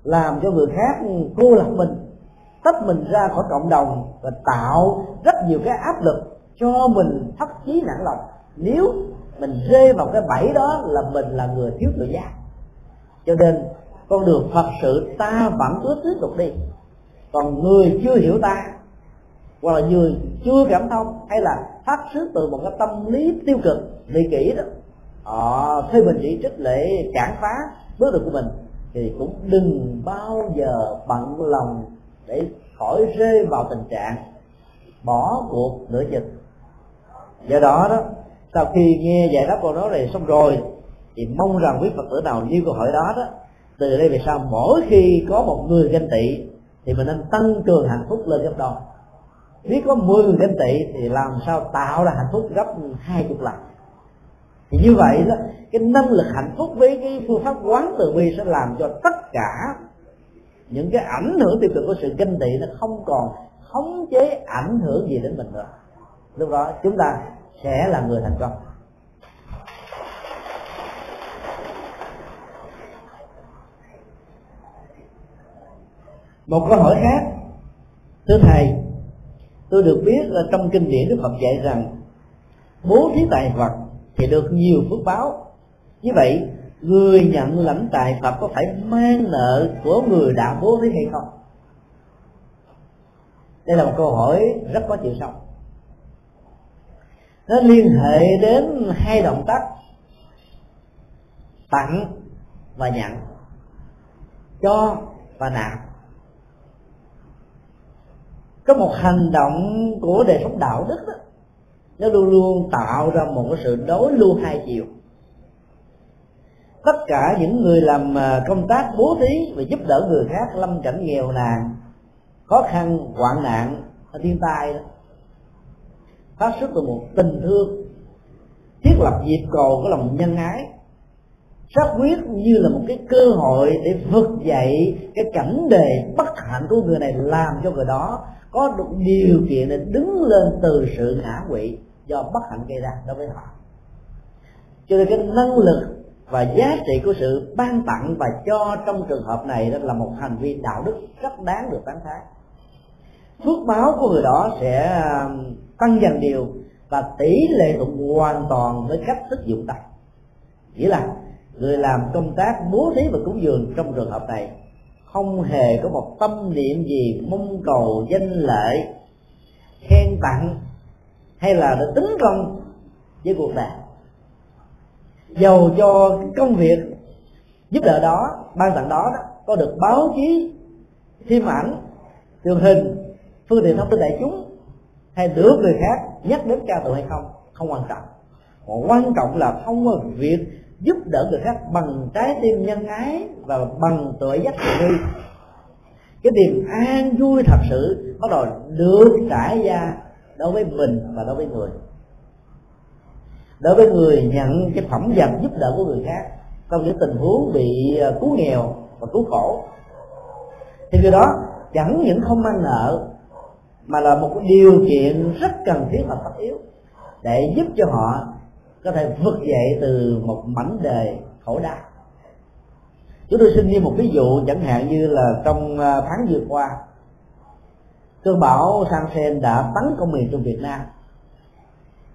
làm cho người khác cô lập mình tách mình ra khỏi cộng đồng và tạo rất nhiều cái áp lực cho mình thất chí nản lòng. Nếu mình rơi vào cái bẫy đó là mình là người thiếu tự giác. Cho nên con đường phật sự ta vẫn cứ tiếp tục đi còn người chưa hiểu ta, hoặc là người chưa cảm thông, hay là phát xuất từ một cái tâm lý tiêu cực bị kỹ đó, họ thuê mình chỉ trích lệ, cản phá bước đường của mình, thì cũng đừng bao giờ bận lòng để khỏi rơi vào tình trạng bỏ cuộc nửa chừng. Do đó đó, sau khi nghe giải đáp câu nói này xong rồi, thì mong rằng quý phật tử nào như câu hỏi đó đó từ đây về sau, mỗi khi có một người ganh tị, thì mình nên tăng cường hạnh phúc lên gấp đôi. Nếu có 10 người ganh tị, thì làm sao tạo ra hạnh phúc gấp hai chục lần? Thì như vậy đó, cái năng lực hạnh phúc với cái phương pháp quán từ bi sẽ làm cho tất cả những cái ảnh hưởng tiêu cực của sự ganh tị nó không còn khống chế ảnh hưởng gì đến mình nữa. Lúc đó, chúng ta sẽ là người thành công. Một câu hỏi khác. Thưa thầy, tôi được biết là trong kinh điển đức phật dạy rằng, bố thí tài vật thì được nhiều phước báo. Như vậy, người nhận lãnh tài phật có phải mang nợ của người đã bố thí hay không? Đây là một câu hỏi rất có chiều sâu. Nó liên hệ đến hai động tác, tặng và nhận, cho và nạp có một hành động của đời sống đạo đức đó, nó luôn luôn tạo ra một cái sự đối lưu hai chiều. Tất cả những người làm à, công tác bố thí và giúp đỡ người khác lâm cảnh nghèo nàn khó khăn hoạn nạn thiên tai đó. Phát xuất từ một tình thương thiết lập dịp cầu của lòng nhân ái xác quyết như là một cái cơ hội để vực dậy cái cảnh đề bất hạnh của người này làm cho người đó có được điều kiện để đứng lên từ sự ngã quỵ do bất hạnh gây ra đối với họ. Cho nên cái năng lực và giá trị của sự ban tặng và cho trong trường hợp này đó là một hành vi đạo đức rất đáng được tán thán. Phước báo của người đó sẽ um, tăng dần đều và tỷ lệ thuận hoàn toàn với cách thức dụng tài nghĩa là người làm công tác bố thí và cúng dường trong trường hợp này không hề có một tâm niệm gì mong cầu danh lợi khen tặng hay là để tính công với cuộc đời. Dầu cho công việc giúp đỡ đó ban tặng đó, đó có được báo chí phim ảnh truyền hình phương tiện thông tin đại chúng hay được người khác nhắc đến ca tụng hay không không quan trọng. Còn quan trọng là thông qua việc giúp đỡ người khác bằng trái tim nhân ái và bằng tuổi giác từ bi cái niềm an vui thật sự bắt đầu được trải ra đối với mình và đối với người. Đối với người nhận cái phẩm vật giúp đỡ của người khác trong những tình huống bị ờ, cứu nghèo và cứu khổ. Thì người đó, chẳng những không mang nợ, mà là một điều kiện rất cần thiết và tất yếu để giúp cho họ có thể vực dậy từ một mảnh đề khổ đau. Chúng tôi xin như một ví dụ, chẳng hạn như là trong à, tháng vừa qua, cơn bão sang sen đã tấn công miền trung việt nam.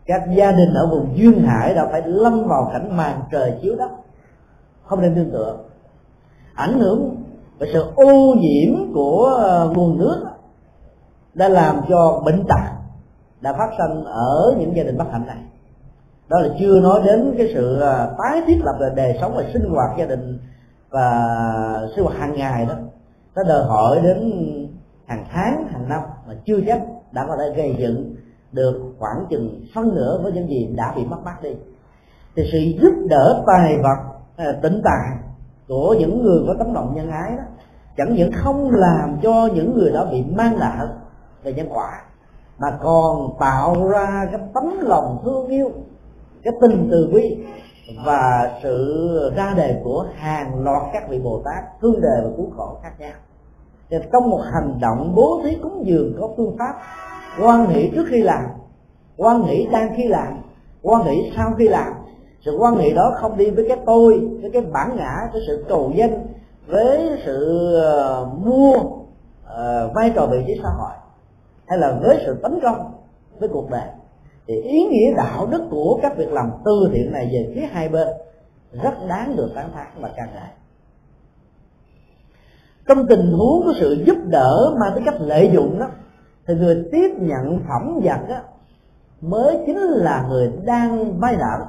Các gia đình ở vùng duyên hải đã phải lâm vào cảnh màn trời chiếu đất, không nên tương tự ảnh hưởng và sự ô nhiễm của à, nguồn nước đã làm cho bệnh tật đã phát sinh ở những gia đình bất hạnh này đó là chưa nói đến cái sự à, tái thiết lập về đời sống và sinh hoạt gia đình và sinh hoạt hàng ngày đó. Nó đòi hỏi đến hàng tháng hàng năm mà chưa chắc đã có thể gây dựng được khoảng chừng phân nửa với những gì đã bị mất mát đi. Thì sự giúp đỡ tài vật à, tài của những người có tấm lòng nhân ái đó chẳng những không làm cho những người đó bị mang nợ về nhân quả mà còn tạo ra cái tấm lòng thương yêu cái tình từ bi và sự ra đề của hàng loạt các vị bồ tát thương đề và cứu khổ khác nhau. Thì trong một hành động bố thí cúng dường có phương pháp quan nghĩ trước khi làm quan nghĩ đang khi làm quan nghĩ sau khi làm. Sự quan nghĩ đó không đi với cái tôi với cái bản ngã với sự cầu danh với sự ờ, mua uh, vai trò vị trí xã hội hay là với sự tấn công với cuộc đời thì ý nghĩa đạo đức của các việc làm từ thiện này về phía hai bên rất đáng được tán thán và ca ngợi. Trong tình huống của sự giúp đỡ mà tới cách lợi dụng đó, thì người tiếp nhận phẩm vật đó mới chính là người đang vay nợ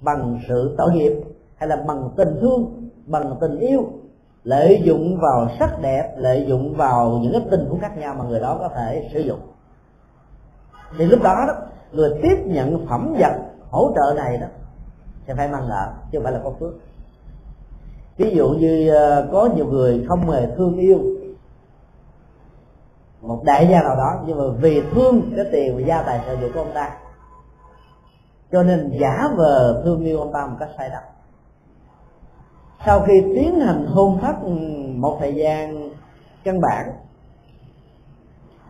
bằng sự tội nghiệp hay là bằng tình thương, bằng tình yêu lợi dụng vào sắc đẹp lợi dụng vào những cái tình huống khác nhau mà người đó có thể sử dụng. Thì lúc đó đó người tiếp nhận phẩm vật hỗ trợ này đó sẽ phải mang nợ chứ không phải là có phước. Ví dụ như ờ, có nhiều người không hề thương yêu, một đại gia nào đó, nhưng mà vì thương cái tiền và gia tài sản dụng của ông ta, cho nên giả vờ thương yêu ông ta một cách sai lầm. Sau khi tiến hành hôn pháp ừ, một thời gian căn bản,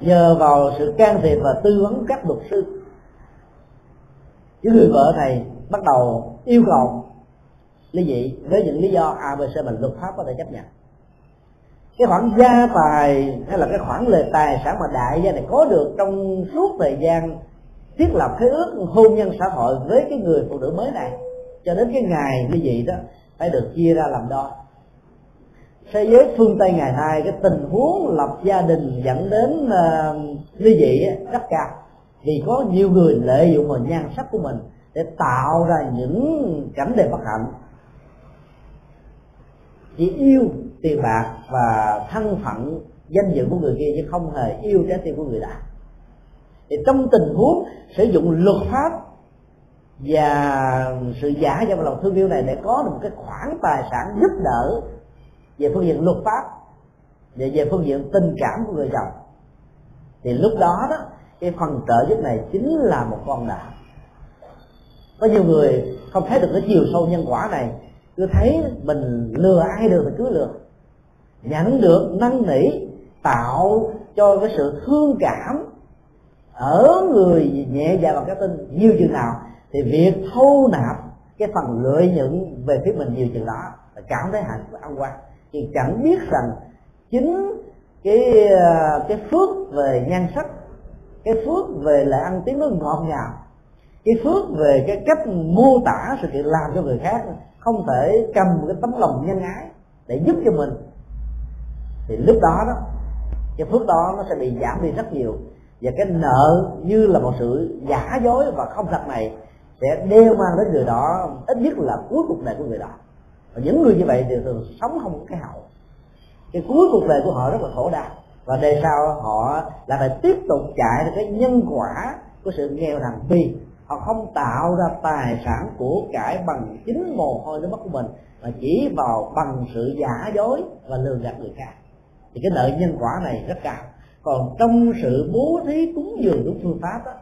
nhờ vào sự can thiệp và tư vấn các luật sư chứ người vợ này bắt đầu yêu cầu ly dị với những lý do abc mà luật pháp có thể chấp nhận. Cái khoản gia tài hay là cái khoản lời tài sản mà đại gia này có được trong suốt thời gian thiết lập cái ước hôn nhân xã hội với cái người phụ nữ mới này cho đến cái ngày như vậy đó phải được chia ra làm đo thế giới phương tây ngày nay cái tình huống lập gia đình dẫn đến uh, ly dị rất cao vì có nhiều người lợi dụng vào nhan sắc của mình để tạo ra những cảnh đẹp bất hạnh. Chỉ yêu tiền bạc và thân phận danh dự của người kia chứ không hề yêu trái tim của người đó thì trong tình huống sử dụng luật pháp và sự giả trong lòng thương yêu này để có được một cái khoản tài sản giúp đỡ về phương diện luật pháp và về phương diện tình cảm của người chồng, thì lúc đó đó cái phần trợ giúp này chính là một con đạo có nhiều người không thấy được cái chiều sâu nhân quả này. Cứ thấy mình lừa ai được thì cứ lừa. Nhận được, năn nỉ, tạo cho cái sự thương cảm ở người nhẹ dạ và cái tin nhiều chừng nào, thì việc thu nạp cái phần lợi nhuận về phía mình nhiều chừng đó là cảm thấy hạnh phúc an quan thì chẳng biết rằng chính cái ờ, cái phước về nhan sắc cái phước về là ăn tiếng nó ngọt ngào. Cái phước về cái cách mô tả sự kiện làm cho người khác không thể cầm cái tấm lòng nhân ái để giúp cho mình. Thì lúc đó đó, cái phước đó nó sẽ bị giảm đi rất nhiều. Và cái nợ như là một sự giả dối và không thật này sẽ đeo mang đến người đó ít nhất là cuối cuộc đời của người đó. Và những người như vậy thì thường sống không có cái hậu. Cái cuối cuộc đời của họ rất là khổ đau và đây sau họ là phải tiếp tục chạy được cái nhân quả của sự nghèo nàn vì họ không tạo ra tài sản của cải bằng chính mồ hôi nước mắt của mình mà chỉ vào bằng sự giả dối và lừa gạt người khác. Thì cái nợ nhân quả này rất cao. Còn trong sự bố thí cúng dường đúng phương pháp đó,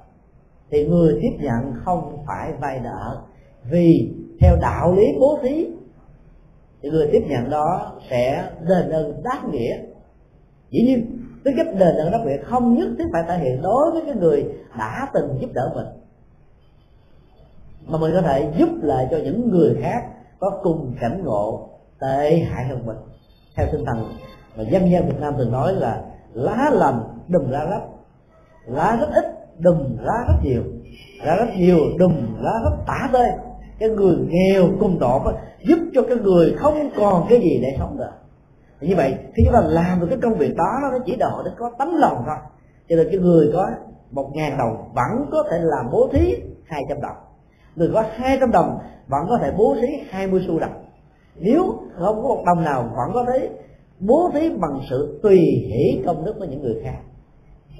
thì người tiếp nhận không phải vay nợ. Vì theo đạo lý bố thí thì người tiếp nhận đó sẽ đền ơn đáp nghĩa. Dĩ nhiên cái giúp đền ơn đáp nghĩa không nhất thiết phải thể hiện đối với cái người đã từng giúp đỡ mình. Mà mình có thể giúp lại cho những người khác có cùng cảnh ngộ tệ hại hơn mình. Theo tinh thần mà dân gian Việt Nam thường nói là lá lành đùm ra rách. Lá rất ít, đùm lá rất nhiều. Lá rất nhiều, đùm lá rất tả tơi. Cái người nghèo, cùng đọt giúp cho cái người không còn cái gì để sống được như vậy khi chúng ta làm được cái công việc đó, nó chỉ đòi đến có tấm lòng thôi. Cho nên cái người có một ngàn đồng vẫn có thể làm bố thí hai trăm đồng. Người có hai trăm đồng vẫn có thể bố thí hai mươi xu đồng nếu không có một đồng nào vẫn có thể bố thí bằng sự tùy hỷ công đức với những người khác.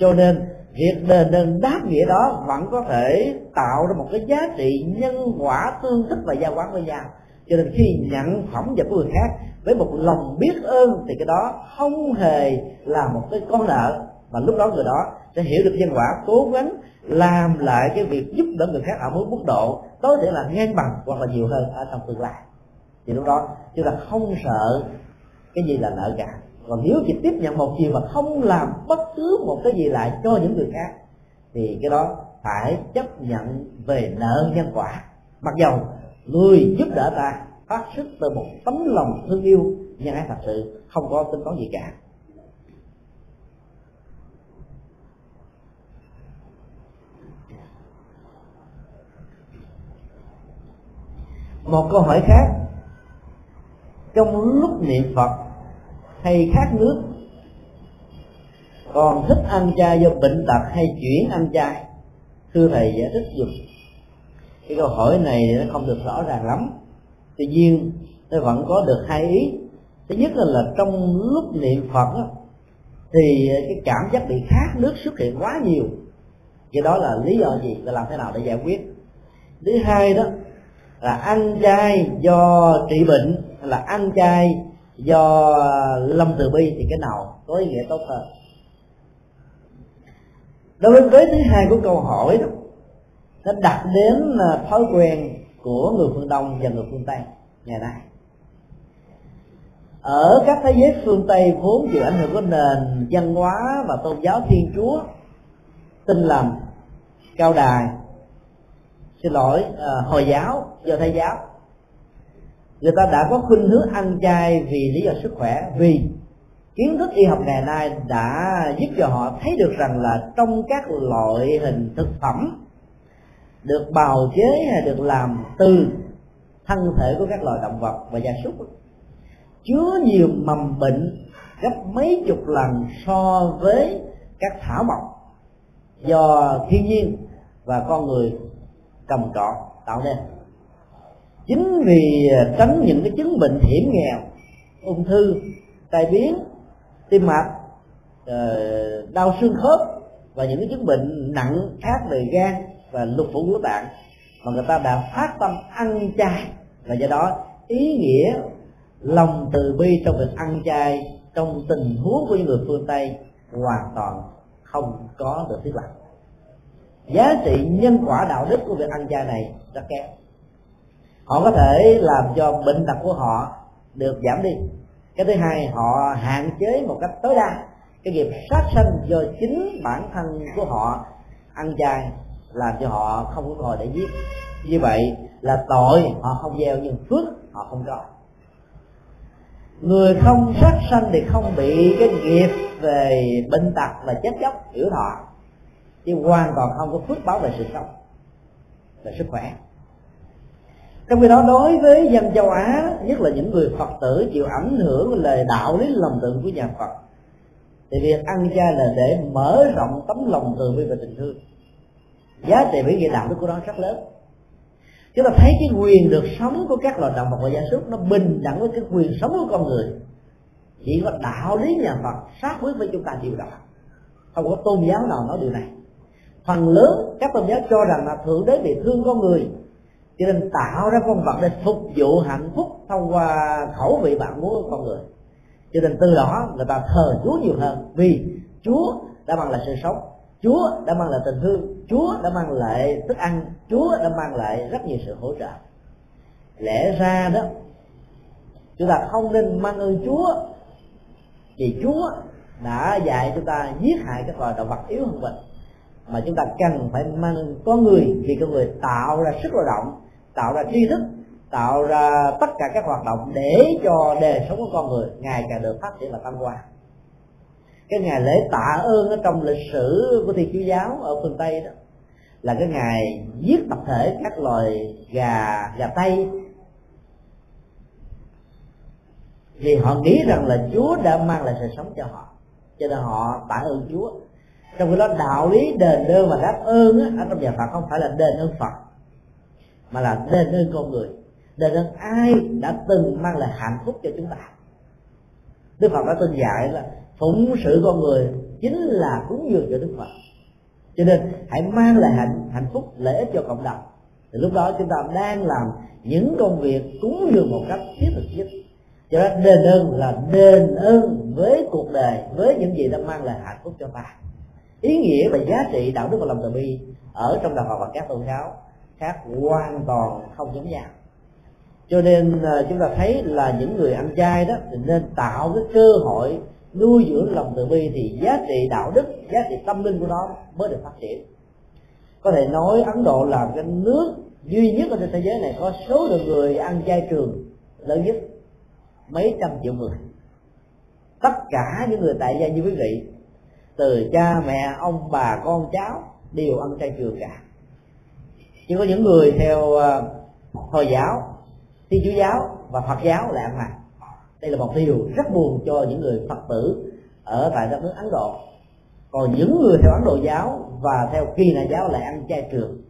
Cho nên, việc đền đền đáp nghĩa đó vẫn có thể tạo ra một cái giá trị nhân quả tương thích và gia quán với nhau. Cho nên khi nhận phẩm vật của người khác với một lòng biết ơn thì cái đó không hề là một cái con nợ. Và lúc đó người đó sẽ hiểu được nhân quả, cố gắng làm lại cái việc giúp đỡ người khác ở mức mức độ tối thiểu là ngang bằng hoặc là nhiều hơn ở trong tương lai. Thì lúc đó chúng ta không sợ cái gì là nợ cả. Còn nếu chỉ tiếp nhận một chiều mà không làm bất cứ một cái gì lại cho những người khác, thì cái đó phải chấp nhận về nợ nhân quả. Mặc dầu người giúp đỡ ta phát xuất từ một tấm lòng thương yêu nhân ái thật sự không có tính toán gì cả. Một câu hỏi khác. Trong lúc niệm phật hay khát nước, còn thích ăn chay do bệnh tật hay chuyển ăn chay? Thưa thầy giải thích dùm cái câu hỏi này nó không được rõ ràng lắm tuy nhiên tôi vẫn có được hai ý. Thứ nhất là, là trong lúc niệm phật đó, thì cái cảm giác bị khát nước xuất hiện quá nhiều. Cái đó là lý do gì? Và làm thế nào để giải quyết? Thứ hai đó là ăn chay do trị bệnh là ăn chay do lâm từ bi thì cái nào có ý nghĩa tốt hơn? Đối với vế thứ hai của câu hỏi đó nó đặt đến à, thói quen của người phương đông và người phương tây ngày nay. Ở các thế giới phương tây vốn chịu ảnh hưởng của nền văn hóa và tôn giáo thiên chúa tin lành cao đài xin lỗi à, hồi giáo do thái giáo người ta đã có khuynh hướng ăn chay vì lý do sức khỏe vì kiến thức y học ngày nay đã giúp cho họ thấy được rằng là trong các loại hình thực phẩm được bào chế hay được làm từ thân thể của các loài động vật và gia súc chứa nhiều mầm bệnh gấp mấy chục lần so với các thảo mộc do thiên nhiên và con người cầm trọt tạo nên. Chính vì tránh những cái chứng bệnh hiểm nghèo, ung thư, tai biến, tim mạch ờ, đau xương khớp và những cái chứng bệnh nặng khác về gan và lục phủ ngũ tạng mà người ta đã phát tâm ăn chay và do đó ý nghĩa lòng từ bi trong việc ăn chay trong tình huống của những người phương tây hoàn toàn không có được thiết lập. Giá trị nhân quả đạo đức của việc ăn chay này rất kém. Họ có thể làm cho bệnh tật của họ được giảm đi. Cái thứ hai, họ hạn chế một cách tối đa cái nghiệp sát sanh do chính bản thân của họ ăn chay làm cho họ không có ngồi để giết như vậy là tội họ không gieo, nhưng phước họ không có. Người không sát sanh thì không bị cái nghiệp về bệnh tật và chết chóc, hiểu thọ. Chứ hoàn toàn không có phước báo về sự sống về sức khỏe. Trong khi đó, đối với dân châu á, nhất là những người phật tử, chịu ảnh hưởng lời đạo lý, lòng từ của nhà phật, thì việc ăn chay là để mở rộng tấm lòng từ bi và tình thương giá trị vĩ nghĩa đạo đức của nó rất lớn. Chúng ta thấy cái quyền được sống của các loài động vật và gia súc nó bình đẳng với cái quyền sống của con người. Chỉ có đạo lý nhà phật sát quyết với chúng ta điều đó không có tôn giáo nào nói điều này. Phần lớn các tôn giáo cho rằng là thượng đế bị thương con người, cho nên tạo ra con vật để phục vụ hạnh phúc thông qua khẩu vị bạn muốn của con người. Cho nên từ đó người ta thờ chúa nhiều hơn vì chúa đã bằng là sự sống chúa đã mang lại tình thương, chúa đã mang lại thức ăn, chúa đã mang lại rất nhiều sự hỗ trợ. Lẽ ra đó, chúng ta không nên mang ơn chúa, vì chúa đã dạy chúng ta giết hại các loài động vật yếu hơn mình. Mà chúng ta cần phải mang con người, vì con người tạo ra sức lao động, tạo ra tri thức, tạo ra tất cả các hoạt động để cho đời sống của con người ngày càng được phát triển và tăng hoa cái ngày lễ tạ ơn ở trong lịch sử của thiên chúa giáo ở phương tây đó là cái ngày giết tập thể các loài gà gà tây. Vì họ nghĩ rằng là chúa đã mang lại sự sống cho họ cho nên họ tạ ơn chúa. Trong khi đó đạo lý đền ơn và đáp ơn á, ở trong nhà phật không phải là đền ơn phật mà là đền ơn con người. Đền ơn ai đã từng mang lại hạnh phúc cho chúng ta. Đức phật đã từng dạy là phụng sự con người chính là cúng dường cho đức phật. Cho nên hãy mang lại hạnh hạnh phúc, lợi ích cho cộng đồng. Thì lúc đó chúng ta đang làm những công việc cúng dường một cách thiết thực nhất. Cho nên đền ơn là đền ơn với cuộc đời, với những gì đã mang lại hạnh phúc cho ta. Ý nghĩa và giá trị đạo đức và lòng từ bi ở trong đạo Phật và các tôn giáo khác hoàn toàn không giống nhau. Cho nên à, chúng ta thấy là những người ăn chay đó thì nên tạo cái cơ hội nuôi dưỡng lòng từ bi thì giá trị đạo đức, giá trị tâm linh của nó mới được phát triển. Có thể nói ấn độ là cái nước duy nhất ở trên thế giới này có số lượng người ăn chay trường lớn nhất, mấy trăm triệu người. Tất cả những người tại gia như quý vị, từ cha mẹ, ông bà, con cháu đều ăn chay trường cả. Chỉ có những người theo à, hồi giáo, thiên chúa giáo và phật giáo là ăn mặn đây là một điều rất buồn cho những người phật tử ở tại đất nước ấn độ. Còn những người theo ấn độ giáo và theo kỳ na giáo lại ăn chay trường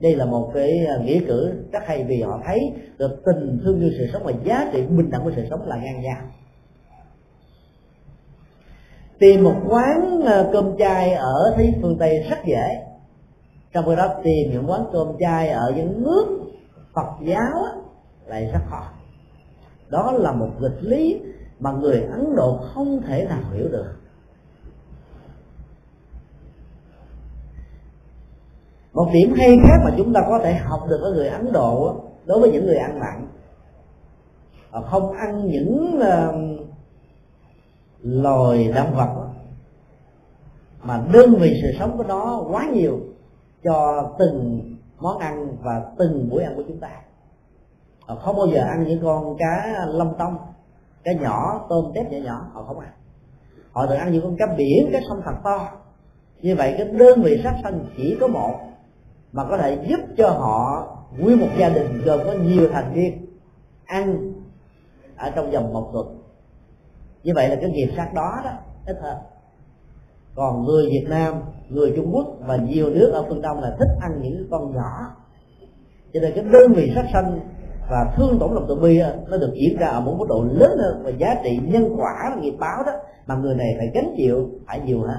đây là một cái à, nghĩa cử rất hay vì họ thấy được tình thương như sự sống và giá trị bình đẳng của sự sống là ngang nhau. Tìm một quán à, cơm chay ở thế phương tây rất dễ. Trong khi đó tìm những quán cơm chay ở những nước phật giáo lại rất khó đó là một nghịch lý mà người ấn độ không thể nào hiểu được. Một điểm hay khác mà chúng ta có thể học được ở người ấn độ đối với những người ăn mặn. Không ăn những uh, loài động vật mà đơn vị sự sống của nó quá nhiều cho từng món ăn và từng buổi ăn của chúng ta họ không bao giờ ăn những con cá lông tông, cá nhỏ, tôm tép nhỏ nhỏ, họ không ăn. Họ được ăn những con cá biển, cá sông thật to. Như vậy cái đơn vị sát sanh chỉ có một, mà có thể giúp cho họ nguyên một gia đình gồm có nhiều thành viên, ăn ở trong vòng một tuần. Như vậy là cái nghiệp sát đó đó, ít hơn. Còn người Việt Nam, người Trung Quốc và nhiều nước ở phương Đông là thích ăn những con nhỏ. Cho nên cái đơn vị sát sanh và thương tổn lòng từ bi nó được diễn ra ở một mức độ lớn hơn và giá trị nhân quả nghiệp báo đó, mà người này phải gánh chịu, phải nhiều hơn.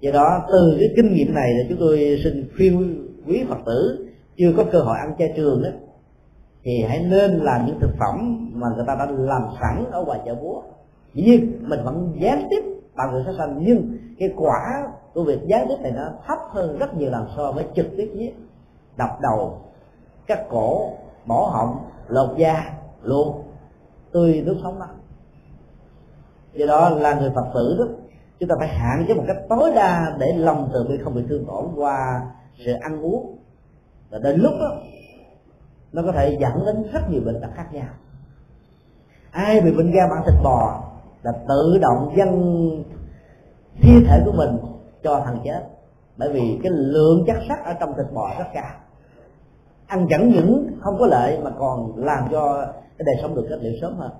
Do đó, từ cái kinh nghiệm này là chúng tôi xin khuyên quý phật tử chưa có cơ hội ăn chay trường đó, thì hãy nên làm những thực phẩm mà người ta đã làm sẵn ở ngoài chợ búa. Dĩ nhiên, mình vẫn gián tiếp bằng người sát sanh nhưng cái quả của việc gián tiếp này nó thấp hơn rất nhiều lần so với trực tiếp giết đập đầu, cắt cổ mổ họng, lột da luôn tươi nước sống lắm. Do đó là người phật tử đó, chúng ta phải hạn chế một cách tối đa để lòng từ bi không bị thương tổn qua sự ăn uống. Và đến lúc đó, nó có thể dẫn đến rất nhiều bệnh tật khác nhau. Ai bị bệnh gan ăn thịt bò là tự động dâng thi thể của mình cho thằng chết. Bởi vì cái lượng chất sắt ở trong thịt bò rất cao ăn chẳng những không có lợi mà còn làm cho cái đời sống được kết liễu sớm hơn.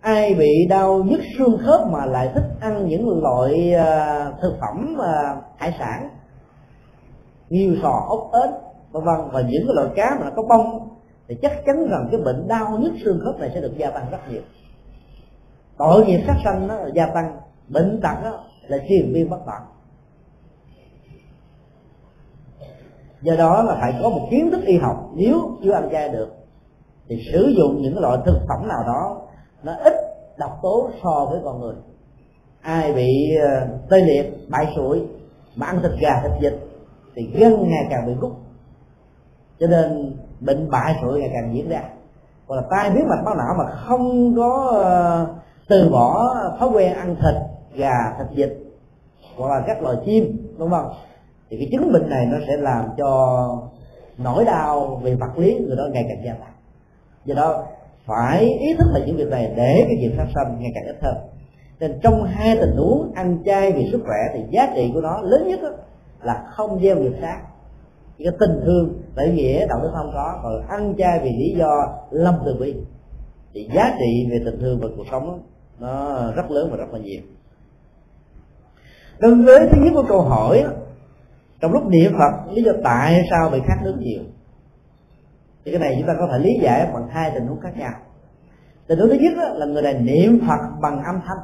Ai bị đau nhức xương khớp mà lại thích ăn những loại uh, thực phẩm uh, hải sản? Nhiều sò ốc ếch vân vân và những cái loại cá mà nó có bông thì chắc chắn rằng cái bệnh đau nhức xương khớp này sẽ được gia tăng rất nhiều. Tội nghiệp sát sanh nó gia tăng bệnh tật đó là truyền biên bất tận do đó là phải có một kiến thức y học. Nếu chưa ăn chay được, thì sử dụng những loại thực phẩm nào đó, nó ít độc tố so với con người. Ai bị ờ, tê liệt, bại sụi, mà ăn thịt gà, thịt vịt, thì gân ngày càng bị rút cho nên bệnh bại sụi ngày càng diễn ra. Còn là tai biến mạch máu não mà không có ờ, từ bỏ thói quen ăn thịt, gà, thịt vịt, hoặc là các loài chim, đúng không? Thì cái chứng bệnh này nó sẽ làm cho nỗi đau về vật lý người đó ngày càng gia tăng. Do đó, phải ý thức là những việc này để cái việc sát sanh ngày càng ít hơn. Nên trong hai tình huống, ăn chay vì sức khỏe thì giá trị của nó lớn nhất là không gieo nghiệp sát. Cái tình thương tại nghĩa, đạo đức không có. Còn ăn chay vì lý do lâm từ bi, thì giá trị về tình thương và cuộc sống nó rất lớn và rất là nhiều. Đối với thứ nhất của câu hỏi trong lúc niệm phật, lý do tại sao bị khát nước nhiều? Thì cái này chúng ta có thể lý giải bằng hai tình huống khác nhau. Tình huống thứ nhất là người này niệm phật bằng âm thanh.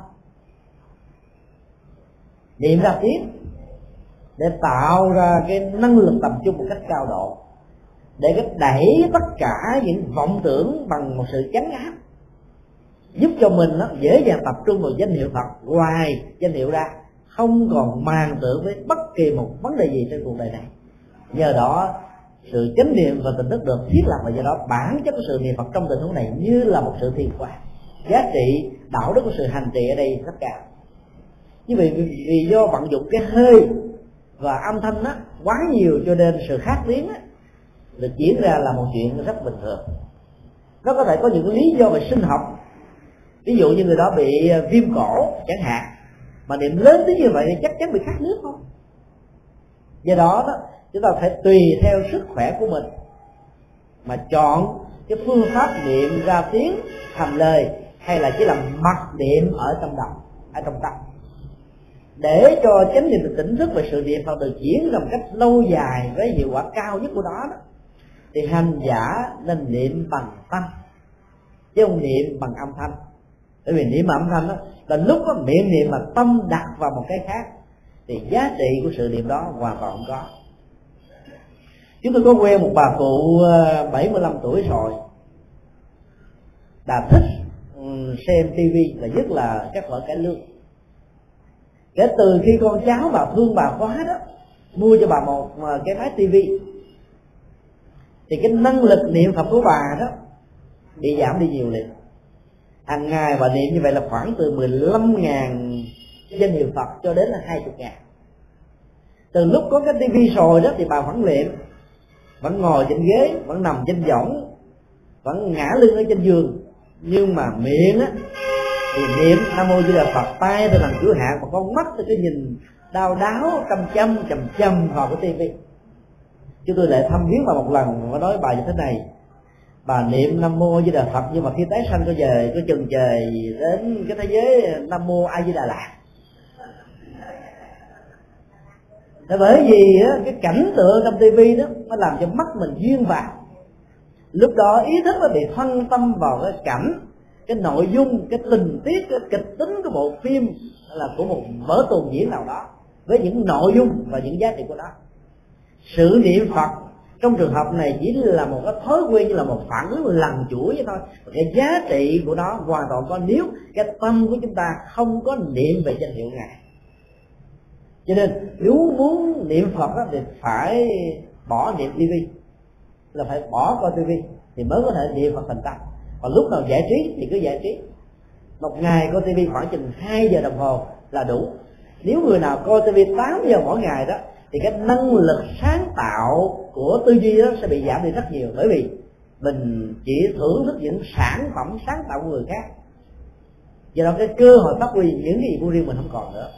Niệm ra tiếng để tạo ra cái năng lực tập trung một cách cao độ, để cái đẩy tất cả những vọng tưởng bằng một sự chấn áp, giúp cho mình nó dễ dàng tập trung vào danh hiệu Phật, ngoài danh hiệu ra không còn màng tưởng với bất kỳ một vấn đề gì trên cuộc đời này. Nhờ đó sự chánh niệm và tình thức được thiết lập và do đó bản chất của sự niệm Phật trong tình huống này như là một sự thiền quan giá trị đạo đức của sự hành trì ở đây rất cao. Như vậy vì do vận dụng cái hơi và âm thanh đó quá nhiều cho nên sự khác tiếng đó, được diễn ra là một chuyện rất bình thường. Nó có thể có những lý do về sinh học. Ví dụ như người đó bị viêm cổ chẳng hạn mà niệm lớn tới như vậy thì chắc chắn bị khát nước không? Do đó đó chúng ta phải tùy theo sức khỏe của mình. Mà chọn cái phương pháp niệm ra tiếng thành lời hay là chỉ làm mặt niệm ở trong đầu ở trong tâm. Để cho chánh niệm tỉnh thức và sự niệm Phật được diễn ra một cách lâu dài với hiệu quả cao nhất của đó, đó thì hành giả nên niệm bằng tâm chứ không niệm bằng âm thanh bởi vì niệm âm thanh đó là lúc có miệng niệm mà tâm đặt vào một cái khác, thì giá trị của sự niệm đó hoàn toàn không có. Chúng tôi có quen một bà cụ ờ, 75 tuổi rồi. Đã thích ừ, xem tivi là nhất là các vở cải lương. Kể từ khi con cháu bà thương bà quá đó, mua cho bà một ờ, cái máy tivi thì cái năng lực niệm phật của bà đó bị giảm đi nhiều liền hàng ngày và niệm như vậy là khoảng từ 15.000 danh hiệu Phật cho đến là 20 ngàn. Từ lúc có cái tivi rồi đó thì bà vẫn niệm, vẫn ngồi trên ghế, vẫn nằm trên võng, vẫn ngã lưng ở trên giường. Nhưng mà miệng á, thì niệm nam mô di đà phật tay tôi làm cửa hạn và con mắt thì cứ nhìn đau đáo chăm chăm, chầm chầm vào cái tivi chúng tôi lại thăm viếng bà một lần và nói bài như thế này bà niệm nam mô với đà phật. Nhưng mà khi tái sanh có về có chừng trời đến cái thế giới nam mô a di đà lạt. Thế bởi vì cái cảnh tượng trong tivi đó, nó làm cho mắt mình duyên vào lúc đó ý thức nó bị phân tâm vào cái cảnh, cái nội dung, cái tình tiết, cái kịch tính của bộ phim là của một vở tuồng diễn nào đó, với những nội dung và những giá trị của nó. Sự niệm phật trong trường hợp này chỉ là một cái thói quen như là một phản ứng lần chuỗi vậy thôi. Cái giá trị của nó hoàn toàn có nếu cái tâm của chúng ta không có niệm về danh hiệu ngài. Cho nên nếu muốn niệm phật đó, thì phải bỏ niệm tv là phải bỏ coi tv thì mới có thể niệm phật thành tâm. Còn lúc nào giải trí thì cứ giải trí. Một ngày coi tv khoảng chừng 2 giờ đồng hồ là đủ. Nếu người nào coi tv 8 giờ mỗi ngày đó thì cái năng lực sáng tạo của tư duy đó sẽ bị giảm đi rất nhiều. Bởi vì mình chỉ thưởng thức những sản phẩm sáng tạo của người khác. Do đó cái cơ hội phát huy những gì của riêng mình không còn nữa.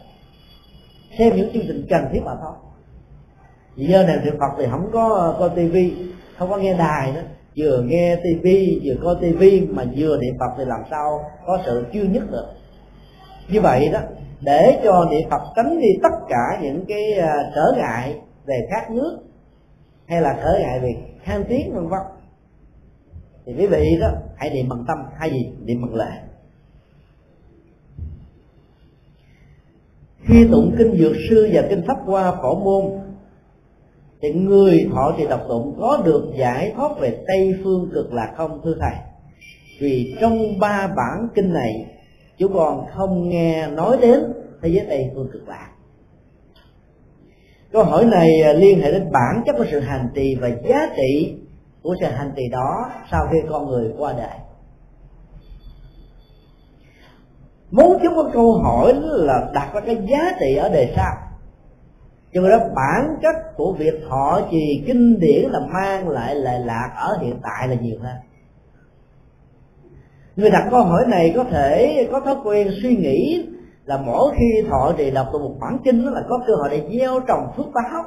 Xem những chương trình cần thiết mà thôi. Vì giờ này niệm phật thì không có coi tivi, không có nghe đài nữa. Vừa nghe tivi, vừa coi tivi, mà vừa niệm phật thì làm sao có sự chuyên nhất được. Như vậy đó, để cho niệm phật tránh đi tất cả những cái à, trở ngại về khác nước hay là trở ngại việc khan tiếng vân vân. Thì quý vị đó, hãy niệm bằng tâm. Hay gì? Niệm bằng lệ khi tụng kinh dược sư và kinh pháp qua phổ môn, thì người thọ trì đọc tụng, có được giải thoát về tây phương cực lạc không, thưa thầy? Vì trong ba bản kinh này chúng con không nghe nói đến thế giới tây phương cực lạc câu hỏi này à, liên hệ đến bản chất của sự hành trì và giá trị của sự hành trì đó sau khi con người qua đời. Muốn chúng có câu hỏi là đặt ra cái giá trị ở đề sau. Cho nên đó bản chất của việc thọ trì kinh điển là mang lại lệ lạc ở hiện tại là nhiều hơn. Người đặt câu hỏi này có thể có thói quen suy nghĩ là mỗi khi thọ trì đọc một bản kinh đó là có cơ hội để gieo trồng phước báo.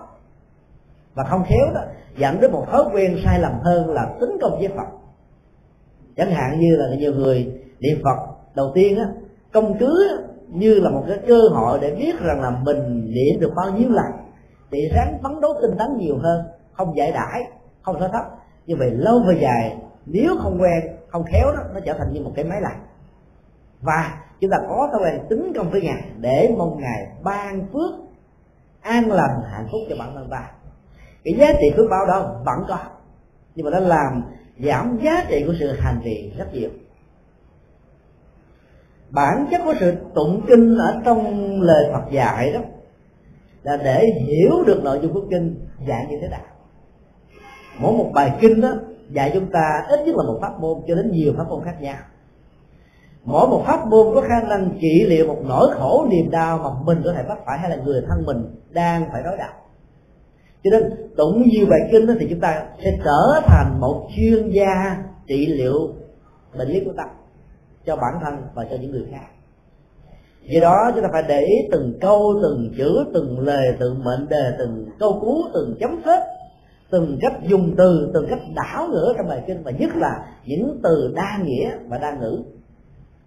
Và không khéo đó, dẫn đến một thói quen sai lầm hơn là tính công với phật. Chẳng hạn như là nhiều người niệm phật đầu tiên á, công cứ như là một cái cơ hội để biết rằng là mình niệm được bao nhiêu lần thì ráng phấn đấu tinh tấn nhiều hơn, không giải đãi, không sao thấp như vậy lâu về dài, nếu không quen, không khéo đó, nó trở thành như một cái máy lạnh và chúng ta có thói quen tính công với ngài để mong ngài ban phước, an lành, hạnh phúc cho bản thân ta. Cái giá trị phước báo đó vẫn có, nhưng mà nó làm giảm giá trị của sự hành trì rất nhiều. Bản chất của sự tụng kinh ở trong lời Phật dạy đó là để hiểu được nội dung của kinh dạy như thế nào. Mỗi một bài kinh đó dạy chúng ta ít nhất là một pháp môn, cho đến nhiều pháp môn khác nhau mỗi một pháp môn có khả năng trị liệu một nỗi khổ niềm đau mà mình có thể mắc phải hay là người thân mình đang phải đối đầu cho nên, tụng nhiều bài kinh đó thì chúng ta sẽ trở thành một chuyên gia trị liệu bệnh lý của tâm cho bản thân và cho những người khác. Do đó chúng ta phải để ý từng câu, từng chữ, từng lời, từng mệnh đề, từng câu cú, từng chấm phết, từng cách dùng từ, từng cách đảo ngữ trong bài kinh, và nhất là những từ đa nghĩa và đa ngữ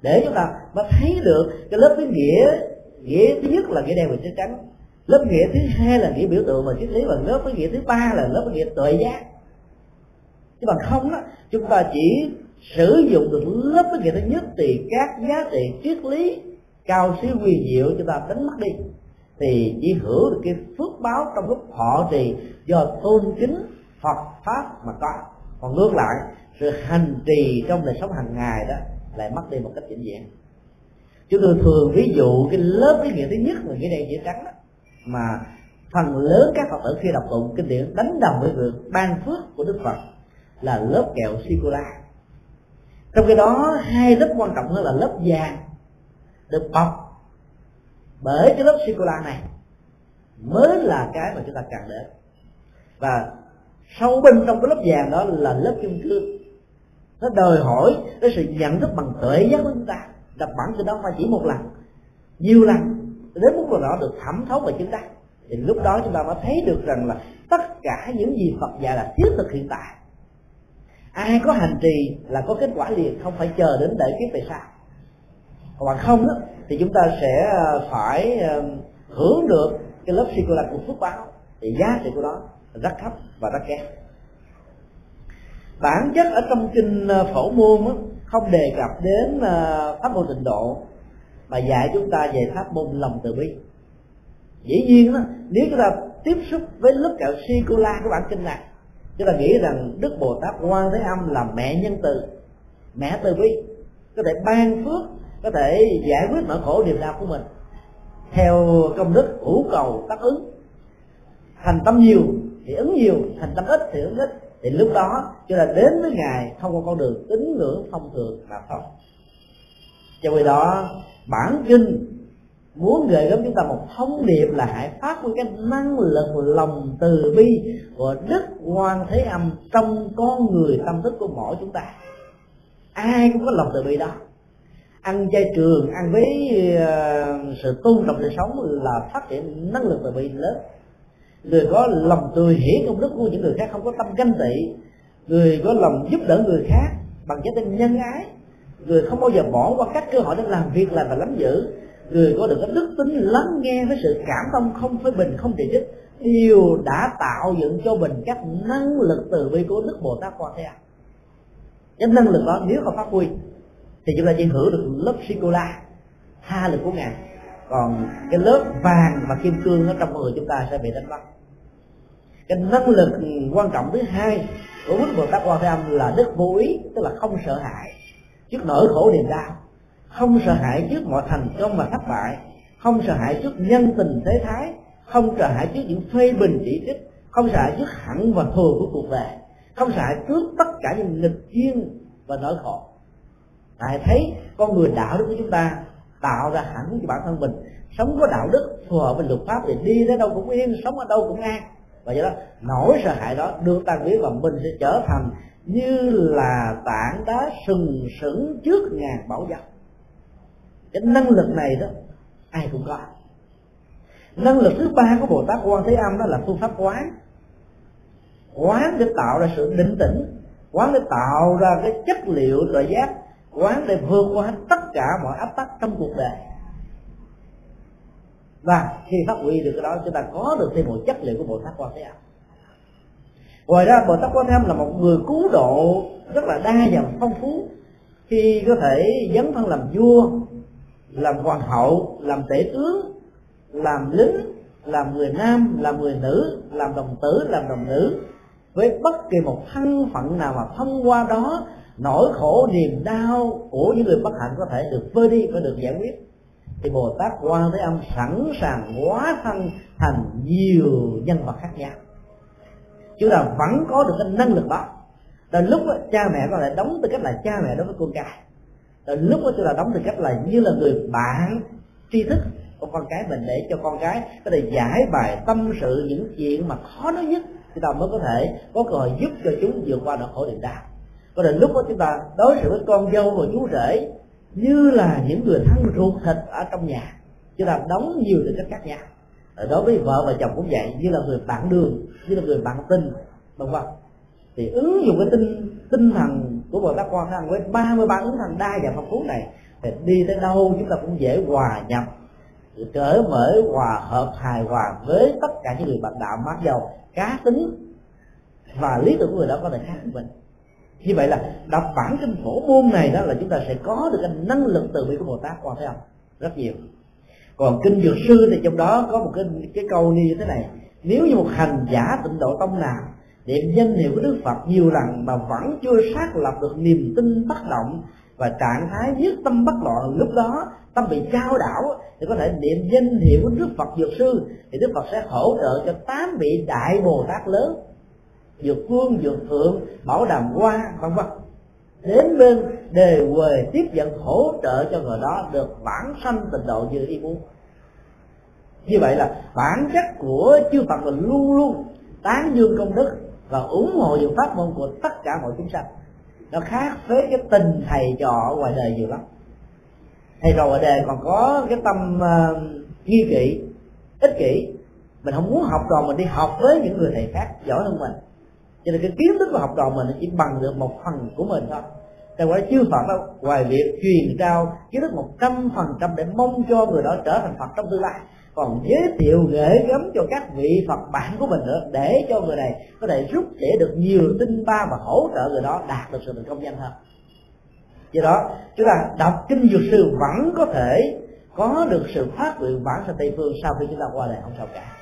để chúng ta mới thấy được cái lớp cái nghĩa nghĩa thứ nhất là nghĩa đen và chữ trắng. Lớp nghĩa thứ hai là nghĩa biểu tượng và triết lý và lớp cái nghĩa thứ ba là lớp cái nghĩa tuệ giác. Chứ bằng không đó chúng ta chỉ sử dụng được lớp cái nghĩa thứ nhất thì các giá trị triết lý cao siêu quyền diệu chúng ta đánh mất đi. Thì chỉ hưởng được cái phước báo trong lúc họ trì do tôn kính Phật pháp mà có. Còn ngược lại, sự hành trì trong đời sống hàng ngày đó lại mất đi một cách vĩnh viễn. Chúng tôi thường ví dụ cái lớp ý nghĩa thứ nhất là nghĩa đen nghĩa trắng đó mà phần lớn các phật tử khi đọc tụng kinh điển đánh đồng với việc ban phước của đức phật là lớp kẹo sô la trong cái đó, hai lớp quan trọng hơn là lớp vàng được bọc bởi cái lớp sô la này mới là cái mà chúng ta cần đến. Và sâu bên trong cái lớp vàng đó là lớp kim cương nó đòi hỏi cái sự nhận thức bằng tuệ giác của chúng ta. Đập bản từ đó phải chỉ một lần. Nhiều lần đến mức nào đó được thẩm thấu và chúng ta. Thì lúc đó chúng ta mới thấy được rằng là tất cả những gì Phật dạy là thiết thực hiện tại. Ai có hành trì là có kết quả liền không phải chờ đến đợi kiếp về sau. Còn không đó, thì chúng ta sẽ ờ, phải ờ, hưởng được cái lớp sô cô của phước báo. Thì giá trị của nó rất thấp và rất kém bản chất ở trong kinh ờ, phổ môn đó, không đề cập đến ờ, pháp môn tịnh độ mà dạy chúng ta về pháp môn lòng từ bi. Dĩ nhiên đó nếu chúng ta tiếp xúc với lớp kẹo si cô la của bản kinh này chúng ta nghĩ rằng đức bồ tát quan thế âm là mẹ nhân từ mẹ từ bi có thể ban phước có thể giải quyết nỗi khổ niềm đau của mình. Theo công đức hữu cầu tác ứng thành tâm nhiều thì ứng nhiều thành tâm ít thì ứng ít thì lúc đó chúng ta đến với ngài không có con đường tín ngưỡng thông thường mà thôi cho vì đó, bản kinh muốn gửi gắm chúng ta một thông điệp là hãy phát huy cái năng lực lòng từ bi của đức quan thế âm trong con người tâm thức của mỗi chúng ta. Ai cũng có lòng từ bi đó. Ăn chay trường, ăn với ờ, sự tôn trọng đời sống là phát triển năng lực từ bi lớn người có lòng từ hiển công đức của những người khác không có tâm ganh tị. Người có lòng giúp đỡ người khác bằng trái tim nhân ái. Người không bao giờ bỏ qua các cơ hội để làm việc làm và lắm giữ. Người có được cái đức tính lắng nghe với sự cảm thông không phê bình, không chỉ trích, đều đã tạo dựng cho mình các năng lực từ bi của đức bồ tát quan thế âm. Cái năng lực đó nếu không phát huy, thì chúng ta chỉ hưởng được lớp sikola tha lực của ngài. Còn cái lớp vàng và kim cương ở trong người chúng ta sẽ bị đánh mất cái năng lực quan trọng thứ hai của đức bồ tát quan thế âm là đức vô ý, tức là không sợ hãi trước nỗi khổ niềm đau. Không sợ hãi trước mọi thành công và thất bại. Không sợ hãi trước nhân tình thế thái. Không sợ hãi trước những phê bình chỉ trích. Không sợ hãi trước hẳn và thừa của cuộc đời. Không sợ hãi trước tất cả những nghịch duyên và nỗi khổ. Tại thấy con người đạo đức của chúng ta tạo ra hẳn cho bản thân mình. Sống có đạo đức, phù hợp với luật pháp thì đi tới đâu cũng yên, sống ở đâu cũng an và do đó, nỗi sợ hãi đó được tan biến và mình sẽ trở thành như là tảng đá sừng sững trước ngàn bảo vật cái năng lực này đó, ai cũng có. Năng lực thứ ba của bồ tát quan thế âm đó là phương pháp quán. Quán để tạo ra sự định tĩnh, quán để tạo ra cái chất liệu loại giác, quán để vượt qua tất cả mọi áp tắc trong cuộc đời và khi phát huy được cái đó, chúng ta có được thêm một chất liệu của bồ tát quan thế âm. Ngoài ra, bồ tát quan thế âm là một người cứu độ rất là đa dạng phong phú. Khi có thể dấn thân làm vua, làm hoàng hậu, làm tể tướng, làm lính, làm người nam, làm người nữ, làm đồng tử, làm đồng nữ, với bất kỳ một thân phận nào mà thông qua đó, nỗi khổ niềm đau của những người bất hạnh có thể được vơi đi và được giải quyết thì bồ tát quan thế âm sẵn sàng hóa thân thành nhiều nhân vật khác nhau. Chúng ta vẫn có được cái năng lực đó. Đến lúc đó, cha mẹ có thể đóng tư cách là cha mẹ đối với con cái rồi lúc đó chúng ta đóng tư cách là như là người bạn tri thức của con cái mình để cho con cái có thể giải bài tâm sự những chuyện mà khó nói nhất. Chúng ta mới có thể có cơ hội giúp cho chúng vượt qua nỗi khổ niềm đau. Có thể lúc đó chúng ta đối xử với con dâu và chú rể như là những người thân ruột thịt ở trong nhà. Chứ làm đóng nhiều từ cách khác nhau ờ, đối với vợ và chồng cũng vậy, như là người bạn đường, như là người bạn tình, vân vân. Thì ứng dụng cái tinh tinh thần của bồ tát quan thế với ba mươi ba ứng thần đa và phong phú này, thì đi tới đâu chúng ta cũng dễ hòa nhập cởi mở hòa, hợp hài hòa với tất cả những người bạn đạo mặc dầu, cá tính và lý tưởng của người đó có thể khác với mình như vậy là đọc bản kinh phổ môn này đó là chúng ta sẽ có được cái năng lực từ bi của bồ tát. Qua thế không? Rất nhiều. Còn kinh dược sư thì trong đó có một cái cái câu như thế này. Nếu như một hành giả tịnh độ tông nào, niệm danh hiệu của đức phật nhiều lần mà vẫn chưa xác lập được niềm tin bất động và trạng thái nhất tâm bất loạn, lúc đó tâm bị trao đảo thì có thể niệm danh hiệu của đức phật dược sư, thì đức phật sẽ hỗ trợ cho tám vị đại bồ tát lớn dược phương dược thượng bảo đàm hoa vân vân. Đến bên đề quề tiếp nhận hỗ trợ cho người đó được bản sanh tình độ như ý muốn. Như vậy là bản chất của chư phật là luôn luôn tán dương công đức và ủng hộ những pháp môn của tất cả mọi chúng sanh. Nó khác với cái tình thầy trò ở ngoài đời nhiều lắm. Thầy trò ở đời còn có cái tâm uh, nghi kỵ ích kỷ. Mình không muốn học trò mình đi học với những người thầy khác giỏi hơn mình cho nên cái kiến thức của học trò mình chỉ bằng được một phần của mình thôi. Tại quả chưa phật đâu ngoài việc truyền trao kiến thức một trăm phần trăm để mong cho người đó trở thành phật trong tương lai. Còn giới thiệu gửi gắm cho các vị phật bạn của mình nữa, để cho người này có thể rút để được nhiều tinh ba và hỗ trợ người đó đạt được sự thành công nhanh hơn. Do đó, chúng ta đọc kinh dược sư vẫn có thể có được sự phát nguyện bản sang tây phương sau khi chúng ta qua đời, không sao cả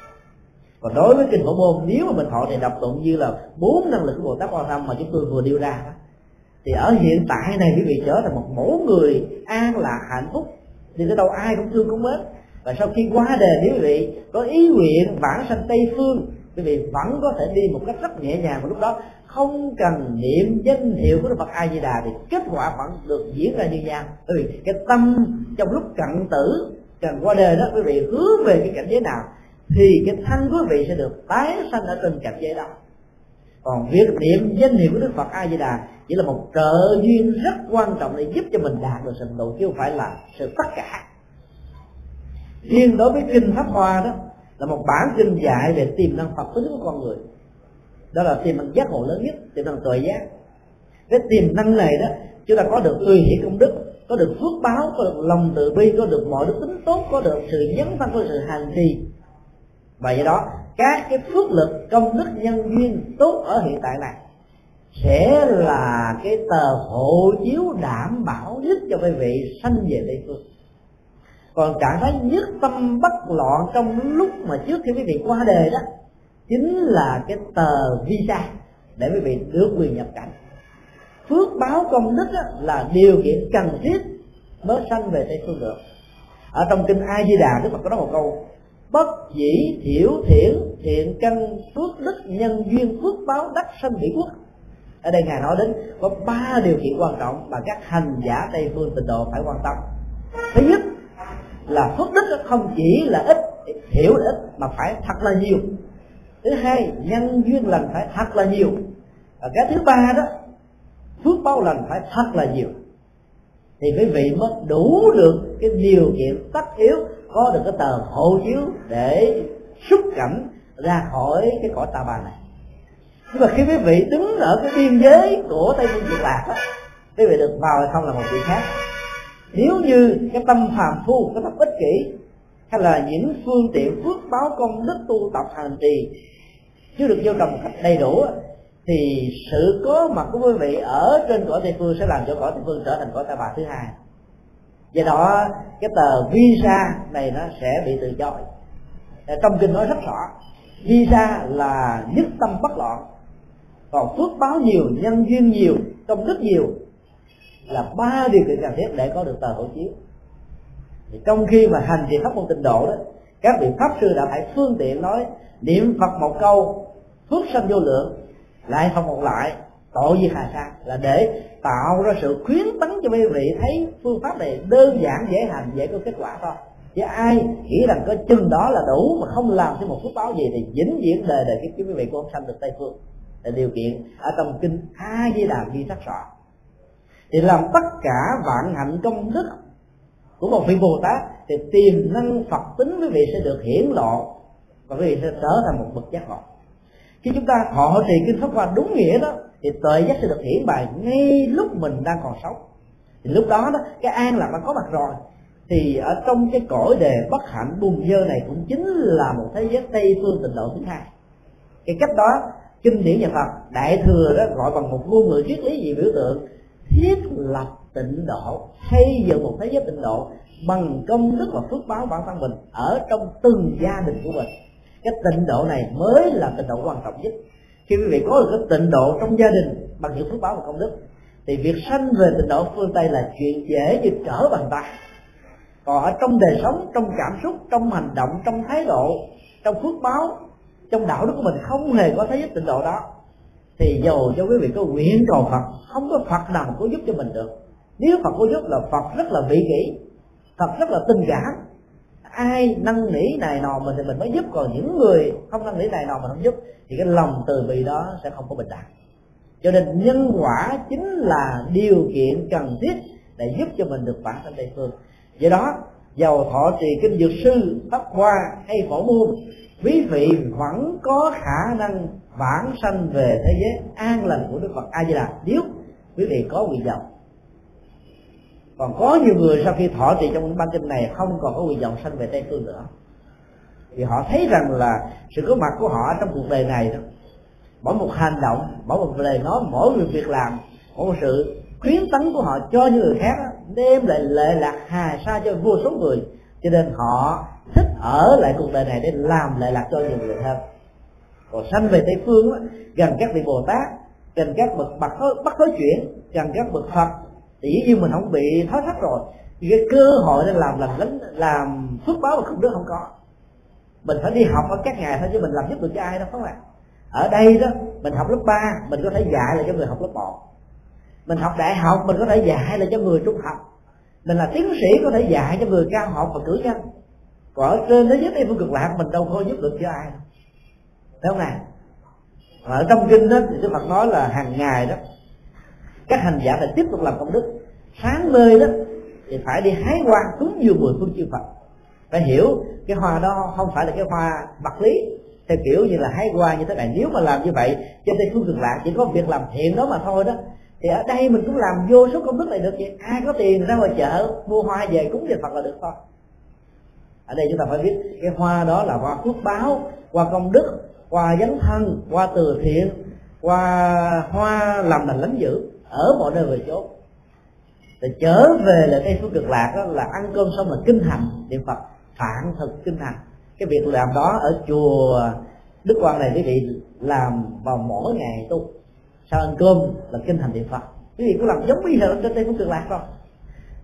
còn đối với kinh phổ môn, nếu mà mình họ thì đọc tụng như là bốn năng lực của bồ tát quan tâm mà chúng tôi vừa điêu ra thì ở hiện tại này quý vị trở thành một mẫu người an lạc hạnh phúc. Thì tới đâu ai cũng thương cũng mến. Và sau khi qua đề nếu quý vị có ý nguyện bản sanh tây phương, quý vị vẫn có thể đi một cách rất nhẹ nhàng. Và lúc đó không cần niệm danh hiệu của Đức Phật A Di Đà thì kết quả vẫn được diễn ra như nhau. Bởi vì cái tâm trong lúc cận tử, cần qua đời đó, quý vị hướng về cái cảnh giới nào? Thì cái thân quý vị sẽ được tái sanh ở trên cảnh giới đó còn việc niệm danh hiệu của Đức Phật A Di Đà chỉ là một trợ duyên rất quan trọng để giúp cho mình đạt được sự độ chứ không phải là sự tất cả. Riêng đối với kinh pháp hoa đó, là một bản kinh dạy về tiềm năng phật tính của con người. Đó là tiềm năng giác ngộ lớn nhất, tiềm năng tuệ giác. Cái tiềm năng này đó, chúng ta có được tùy hỷ công đức, có được phước báo, có được lòng từ bi, có được mọi đức tính tốt, có được sự dấn thân, có được sự hành trì và do đó, các cái phước lực công đức nhân duyên tốt ở hiện tại này sẽ là cái tờ hộ chiếu đảm bảo nhất cho quý vị sanh về tây phương. Còn trạng thái nhất tâm bất loạn trong lúc mà trước khi quý vị qua đề đó, chính là cái tờ visa để quý vị được quyền nhập cảnh. Phước báo công đức là điều kiện cần thiết mới sanh về tây phương được. Ở trong kinh a di đà, đức phật có nói một câu bất dĩ thiểu thiện thiện căn phước đức nhân duyên phước báo đắc sanh mỹ quốc. Ở đây ngài nói đến có ba điều kiện quan trọng mà các hành giả tây phương tịnh độ phải quan tâm. Thứ nhất là phước đức không chỉ là ít, hiểu là ít mà phải thật là nhiều. Thứ hai, nhân duyên lành phải thật là nhiều. Và cái thứ ba đó, phước báo lành phải thật là nhiều. Thì quý vị mới đủ được cái điều kiện tất yếu có được cái tờ hộ chiếu để xuất cảnh ra khỏi cái cõi ta bà này. Nhưng mà khi quý vị đứng ở cái biên giới của tây phương cực lạc đó, quý vị được vào hay không là một chuyện khác. Nếu như cái tâm phàm phu, cái tâm ích kỷ, hay là những phương tiện phước báo công đức tu tập hành trì chưa được vô trồng một cách đầy đủ thì sự có mặt của quý vị ở trên cõi tây phương sẽ làm cho cõi tây phương trở thành cõi ta bà thứ hai do đó, cái tờ visa này nó sẽ bị từ chối. Ờ, trong kinh nói rất rõ, visa là nhất tâm bất loạn. Còn phước báo nhiều, nhân duyên nhiều, công đức nhiều là ba điều kiện cần thiết để có được tờ hộ chiếu. Thì trong khi mà hành trì pháp môn tịnh độ đó, các vị pháp sư đã phải phương tiện nói niệm phật một câu phước sanh vô lượng, lại không một lại, tội gì hà sa, là để tạo ra sự khuyến tấn cho quý vị thấy phương pháp này đơn giản, dễ hành, dễ có kết quả thôi. Chứ ai nghĩ rằng có chừng đó là đủ mà không làm thêm một phước báo gì thì vĩnh viễn đời đời kiếp quý vị cũng không sanh được tây phương. Là điều kiện ở trong kinh a di đà ghi rất rõ thì làm tất cả vạn hạnh công đức của một vị bồ tát thì tiềm năng phật tính quý vị sẽ được hiển lộ và quý vị sẽ trở thành một bậc giác ngộ. Khi chúng ta thọ trì kinh pháp hoa đúng nghĩa đó thì tuệ giác sẽ được hiển bày ngay lúc mình đang còn sống. Thì lúc đó đó, cái an lạc đã có mặt rồi. Thì ở trong cái cõi đề bất hạnh bùn dơ này cũng chính là một thế giới tây phương tịnh độ thứ hai. Cái cách đó, kinh điển nhà phật, đại thừa đó gọi bằng một ngôn ngữ triết lý gì biểu tượng, thiết lập tịnh độ, xây dựng một thế giới tịnh độ bằng công đức và phước báo bản thân mình ở trong từng gia đình của mình. Cái tịnh độ này mới là tịnh độ quan trọng nhất khi quý vị có được cái tịnh độ trong gia đình bằng những phước báo và công đức, thì việc sanh về tịnh độ phương tây là chuyện dễ như trở bàn tay còn ở trong đời sống, trong cảm xúc, trong hành động, trong thái độ, trong phước báo, trong đạo đức của mình không hề có thấy tịnh độ đó, thì dầu cho quý vị có nguyện cầu phật, không có phật nào có giúp cho mình được. Nếu phật có giúp là phật rất là vị kỷ, phật rất là tình cảm ai năn nỉ này nọ mình thì mình mới giúp. Còn những người không năn nỉ này nọ mình không giúp thì cái lòng từ bi đó sẽ không có bình đẳng. Cho nên nhân quả chính là điều kiện cần thiết để giúp cho mình được bản thân đầy phương. Do đó, giàu thọ trì kinh dược sư pháp hoa hay phổ môn quý vị vẫn có khả năng vãng sanh về thế giới an lành của đức phật a di đà. Nếu quý vị có nguyện vọng còn có nhiều người sau khi thọ trì trong ban kinh này không còn có nguyện vọng sanh về tây phương nữa. Vì họ thấy rằng là sự có mặt của họ trong cuộc đời này đó mỗi một hành động mỗi một lời nói mỗi một việc làm mỗi một sự khuyến tấn của họ cho những người khác đem lại lệ lạc hà sa cho vô số người. Cho nên họ thích ở lại cuộc đời này để làm lệ lạc cho nhiều người hơn. Còn sanh về tây phương đó, gần các vị bồ tát gần các bậc bậc bắt nói chuyển gần các bậc phật thì dĩ nhiên mình không bị thói thắt rồi. Thì cái cơ hội để làm làm lính làm phước báo và không đức không có. Mình phải đi học ở các ngày thôi chứ mình làm giúp được cho ai đâu không ạ? Ở đây đó, mình học lớp 3 mình có thể dạy lại cho người học lớp 1 mình học đại học, mình có thể dạy lại cho người trung học. Mình là tiến sĩ, có thể dạy cho người cao học và cử nhân. Còn ở trên thế giới tây phương cực lạc, mình đâu có giúp được cho ai đâu. Thấy không nè ở trong kinh đó, thì đức phật nói là hàng ngày đó các hành giả phải tiếp tục làm công đức. Sáng mê đó, thì phải đi hái hoa cúng dường mười phương chư phật. Phải hiểu cái hoa đó không phải là cái hoa vật lý. Theo kiểu như là hái hoa như thế này, nếu mà làm như vậy, trên tây phương cực lạc chỉ có việc làm thiện đó mà thôi đó. Thì ở đây mình cũng làm vô số công đức này được vậy. Ai có tiền ra ngoài chợ, mua hoa về cúng về phật là được thôi. Ở đây chúng ta phải biết, cái hoa đó là hoa phước báo, hoa công đức, hoa dấn thân, hoa từ thiện, hoa hoa làm lành lánh dữ ở mọi nơi về chốn. Thì trở về là tây phương cực lạc đó là ăn cơm xong là kinh hành, niệm phật, phản thực kinh hành. Cái việc làm đó ở chùa đức quan này quý vị làm vào mỗi ngày tu. Sau ăn cơm là kinh thành niệm phật. Quý vị cũng làm giống bây giờ trên tây phương cực lạc rồi.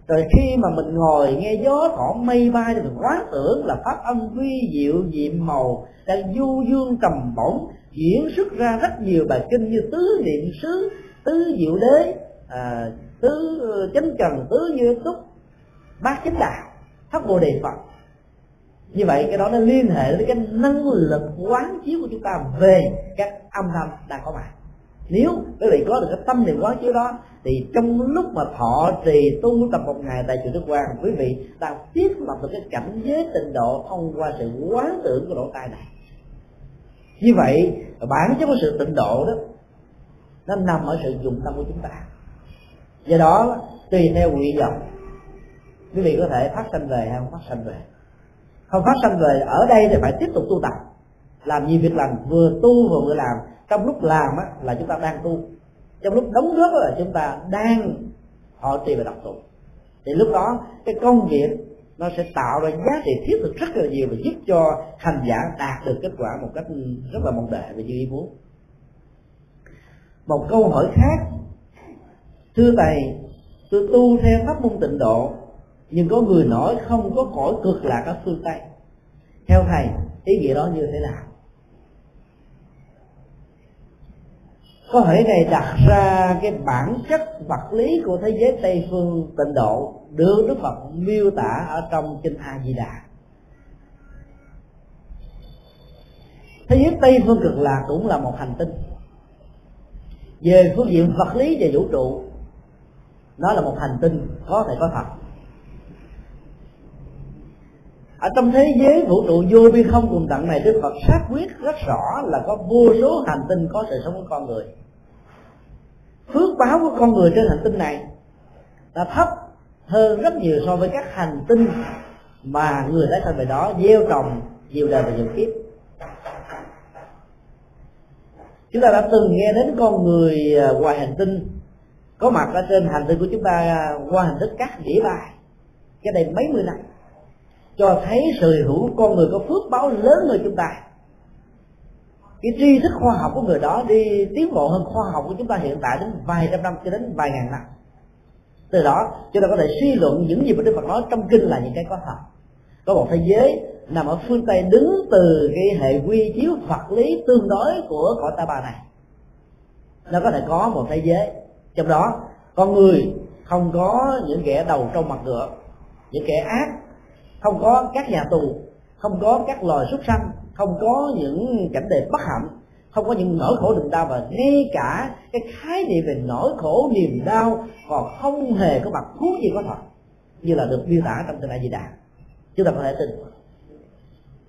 Rồi khi mà mình ngồi nghe gió cỏ mây bay thì mình quá tưởng là pháp âm quy diệu diệm màu đang du dương trầm bổng, diễn xuất ra rất nhiều bài kinh như tứ niệm xứ tứ diệu đế à, tứ chánh trần tứ như túc bát chánh đạo thất bồ đề phật. Như vậy cái đó nó liên hệ với cái năng lực quán chiếu của chúng ta về các âm thanh đang có mặt. Nếu quý vị có được cái tâm niệm quán chiếu đó thì trong lúc mà thọ trì tu tập một ngày tại chùa Đức Quang quý vị đang tiếp lập được cái cảnh giới tịnh độ thông qua sự quán tưởng của lỗ tai này. Như vậy bản chất của sự tịnh độ đó nó nằm ở sự dùng tâm của chúng ta. Do đó tùy theo nguyện vọng quý vị có thể phát sanh về hay không phát sanh về. Không phát sanh về ở đây thì phải tiếp tục tu tập. Làm nhiều việc lành vừa tu vừa vừa làm. Trong lúc làm á, là chúng ta đang tu. Trong lúc đóng góp là chúng ta đang họ trì và đọc tụng thì lúc đó cái công việc nó sẽ tạo ra giá trị thiết thực rất là nhiều và giúp cho hành giả đạt được kết quả một cách rất là mong đợi và như ý muốn một câu hỏi khác. Thưa thầy, tôi tu theo pháp môn tịnh độ, nhưng có người nói không có cõi cực lạc ở phương tây. Theo thầy, ý nghĩa đó như thế nào? Có thể này đặt ra cái bản chất vật lý của thế giới tây phương tịnh độ được đức phật miêu tả ở trong kinh a di đà thế giới tây phương cực lạc cũng là một hành tinh về phương diện vật lý về vũ trụ, nó là một hành tinh, có thể có thật. Ở trong thế giới vũ trụ vô biên không cùng tận này, đức phật xác quyết rất rõ là có vô số hành tinh có sự sống của con người. Phước báo của con người trên hành tinh này là thấp hơn rất nhiều so với các hành tinh mà người đã sang về đó gieo trồng, nhiều đời và nhiều kiếp. Chúng ta đã từng nghe đến con người à, ngoài hành tinh. Có mặt ở trên hành tinh của chúng ta à, qua hình thức các đĩa bài. Cái đây mấy mươi năm. Cho thấy sự hữu con người có phước báo lớn hơn chúng ta. Cái tri thức khoa học của người đó đi tiến bộ hơn khoa học của chúng ta hiện tại đến vài trăm năm cho đến vài ngàn năm. Từ đó, chúng ta có thể suy luận những gì mà đức phật nói trong kinh là những cái có thật. Có một thế giới nằm ở phương tây đứng từ cái hệ quy chiếu vật lý tương đối của cõi ta bà này. Nó có thể có một thế giới. Trong đó, con người không có những kẻ đầu trong mặt ngựa, những kẻ ác, không có các nhà tù, không có các loài súc sanh, không có những cảnh đề bất hạnh, không có những nỗi khổ niềm đau và ngay cả cái khái niệm về nỗi khổ niềm đau còn không hề có mặt thuốc gì có thật như là được miêu tả trong kinh A Di Đà. Chúng ta có thể tin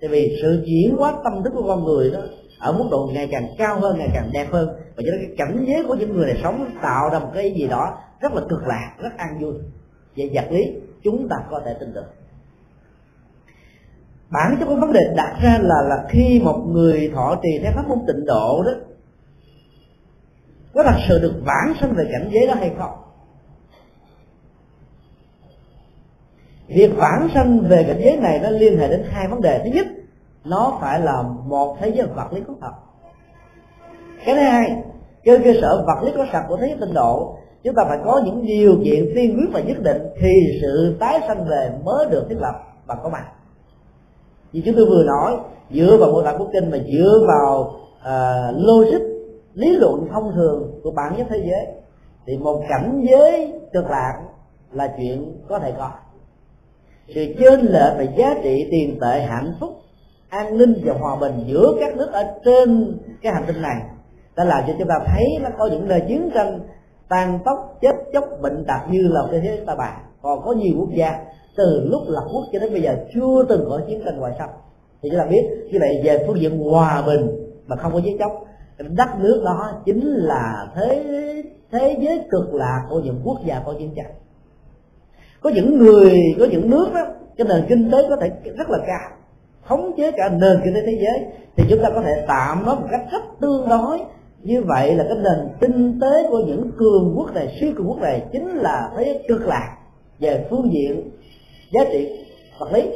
tại vì sự chuyển hóa tâm thức của con người đó ở mức độ ngày càng cao hơn, ngày càng đẹp hơn. Và cho nên cái cảnh giới của những người này sống tạo ra một cái gì đó rất là cực lạc rất an vui. Về vật lý chúng ta có thể tin được. Bản chất của vấn đề đặt ra là là khi một người thọ trì theo pháp môn tịnh độ đó, có thật sự được vãng sanh về cảnh giới đó hay không? Việc vãng sanh về cảnh giới này nó liên hệ đến hai vấn đề. Thứ nhất nó phải là một thế giới vật lý có thật. Cái thứ hai trên cơ sở vật lý có sạch của thế giới tinh độ chúng ta phải có những điều kiện tiên quyết và nhất định thì sự tái sanh về mới được thiết lập và có mặt. Như chúng tôi vừa nói dựa vào mô tả của kinh mà dựa vào uh, logic lý luận thông thường của bản chất thế giới thì một cảnh giới cực lạc là chuyện có thể có sự chênh lệch về giá trị tiền tệ hạnh phúc, an ninh và hòa bình giữa các nước ở trên cái hành tinh này, đã làm cho chúng ta thấy nó có những nơi chiến tranh tàn tốc chết chóc, bệnh tật như là thế giới ta bà còn có nhiều quốc gia, từ lúc lập quốc cho đến bây giờ chưa từng có chiến tranh ngoại xâm. Thì chúng ta biết như vậy về phương diện hòa bình mà không có giết chóc, đất nước đó chính là thế thế giới cực lạc của những quốc gia có chiến tranh có những người, có những nước đó cái nền kinh tế có thể rất là cao, khống chế cả nền kinh tế thế giới, thì chúng ta có thể tạm nó một cách rất tương đối. Như vậy là cái nền kinh tế của những cường quốc này, siêu cường quốc này chính là thế cực lạc về phương diện giá trị vật lý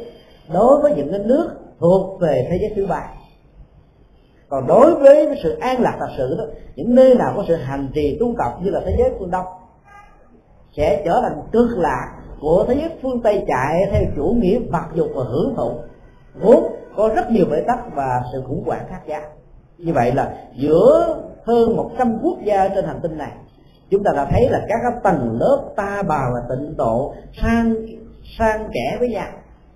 đối với những cái nước thuộc về thế giới thứ ba. Còn đối với sự an lạc thật sự đó, những nơi nào có sự hành trì tu tập như là thế giới phương đông sẽ trở thành cực lạc của thế giới phương tây chạy theo chủ nghĩa vật dục và hưởng thụ. Vốn có rất nhiều bế tắc và sự khủng hoảng khác nhau. Như vậy là giữa hơn 100 quốc gia trên hành tinh này chúng ta đã thấy là các tầng lớp ta bà và tịnh độ sang sang kẻ với nhau.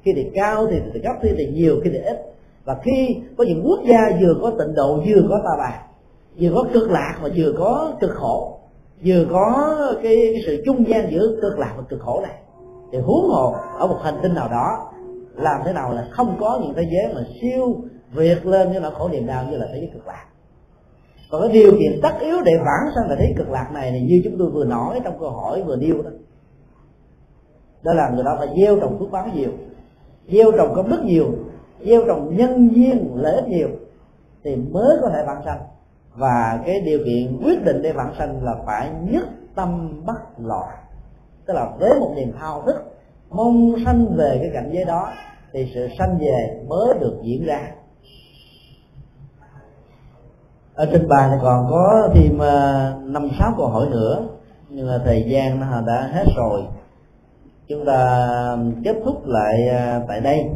Khi thì cao thì thì gấp khi thì nhiều khi thì ít. Và khi có những quốc gia vừa có tịnh độ vừa có ta bà vừa có cực lạc và vừa có cực khổ vừa có cái, cái sự trung gian giữa cực lạc và cực khổ này thì huống hồ ở một hành tinh nào đó, làm thế nào là không có những thế giới mà siêu việt lên như là khổ niềm đau như là thế giới cực lạc. Còn cái điều kiện tất yếu để vãng sang là thế cực lạc này thì như chúng tôi vừa nói trong câu hỏi vừa nêu đó. Đó là người đó phải gieo trồng phước báo nhiều, gieo trồng công đức nhiều, gieo trồng nhân duyên, lợi ích nhiều thì mới có thể vãng sanh. Và cái điều kiện quyết định để vãng sanh là phải nhất tâm bất loạn tức là với một niềm thao thức mong sanh về cái cảnh giới đó, thì sự sanh về mới được diễn ra. Ở trên bàn thì còn có thêm ờ, năm sáu câu hỏi nữa, nhưng mà thời gian nó đã hết rồi. Chúng ta kết thúc lại ờ, tại đây.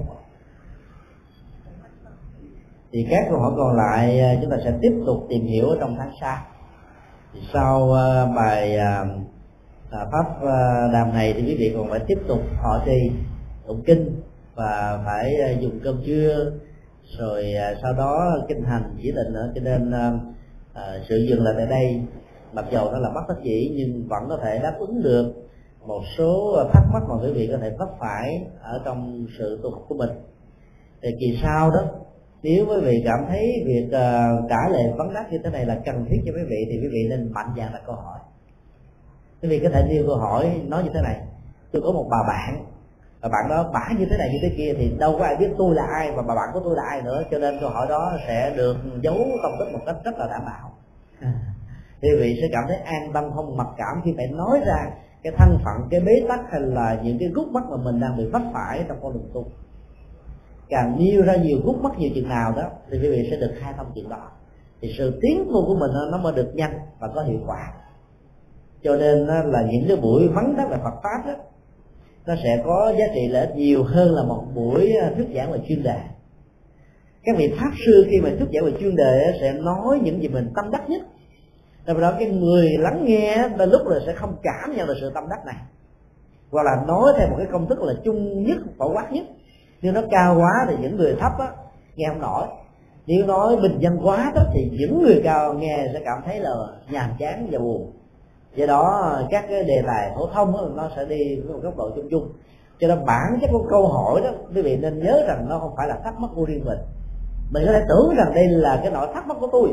Thì các câu hỏi còn lại ờ, chúng ta sẽ tiếp tục tìm hiểu ở trong tháng sau. Thì sau bài à, pháp đàm này thì quý vị còn phải tiếp tục họ trì tụng kinh và phải à, dùng cơm trưa. Rồi à, sau đó kinh hành chỉ định nữa cho nên à, sự dừng lại tại đây. Mặc dầu nó là bất đắc dĩ nhưng vẫn có thể đáp ứng được một số thắc mắc mà quý vị có thể vấp phải ở trong sự tu học của mình. Thì kỳ sau đó nếu quý vị cảm thấy việc uh, trả lời vấn đáp như thế này là cần thiết cho quý vị thì quý vị nên mạnh dạn đặt câu hỏi quý vị có thể nêu câu hỏi nói như thế này. Tôi có một bà bạn và bạn đó bả như thế này như thế kia thì đâu có ai biết tôi là ai và bà bạn của tôi là ai nữa cho nên câu hỏi đó sẽ được giấu công tích một cách rất là đảm bảo. Thì vị sẽ cảm thấy an tâm không mặc cảm khi phải nói ra cái thân phận cái bế tắc hay là những cái gút mắt mà mình đang bị vấp phải trong con đường tu. Càng nêu ra nhiều gút mắt nhiều chừng nào đó thì quý vị sẽ được khai thông chuyện đó. Thì sự tiến tu của mình nó mới được nhanh và có hiệu quả cho nên là những cái buổi vắng đáp về Phật pháp đó nó sẽ có giá trị lợi ích nhiều hơn là một buổi à, thuyết giảng về chuyên đề. Các vị pháp sư khi mà thuyết giảng về chuyên đề sẽ nói những gì mình tâm đắc nhất. Rồi đó cái người lắng nghe đôi lúc là sẽ không cảm nhận được sự tâm đắc này. Hoặc là nói theo một cái công thức là chung nhất phổ quát nhất. Nếu nó cao quá thì những người thấp á, nghe không nổi. Nếu nói bình dân quá đó thì những người cao nghe sẽ cảm thấy là nhàm chán và buồn do đó các cái đề tài phổ thông đó, nó sẽ đi với một góc độ chung chung. Cho nên bản chất của câu hỏi đó quý vị nên nhớ rằng nó không phải là thắc mắc của riêng mình. Mình có thể tưởng rằng đây là cái nỗi thắc mắc của tôi.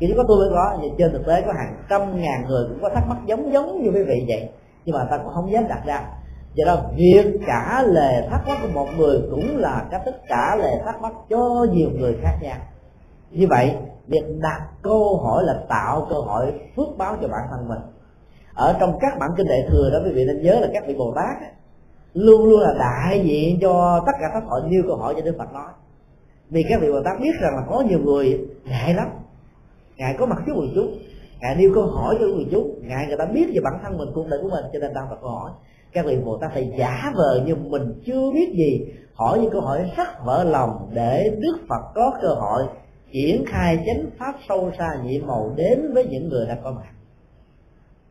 Chỉ có tôi mới có vậy trên thực tế có hàng trăm ngàn người cũng có thắc mắc giống giống như quý vị vậy. Nhưng mà ta cũng không dám đặt ra. Do đó việc trả lời thắc mắc của một người cũng là cách thức trả lời thắc mắc cho nhiều người khác nhau. Như vậy việc đặt câu hỏi là tạo cơ hội phước báo cho bản thân mình. Ở trong các bản kinh đại thừa đó, quý vị nên nhớ là các vị bồ tát luôn luôn là đại diện cho tất cả các hội nêu câu hỏi cho đức phật nói. Vì các vị bồ tát biết rằng là có nhiều người ngại lắm. Ngài có mặt trước quần chúng, ngài nêu câu hỏi cho quần chúng, ngài người ta biết về bản thân mình, cuộc đời của mình, cho nên đang đặt câu hỏi. Các vị bồ tát phải giả vờ như mình chưa biết gì, hỏi những câu hỏi rất vỡ lòng để đức phật có cơ hội triển khai chánh pháp sâu xa nhiệm màu đến với những người đã có mặt.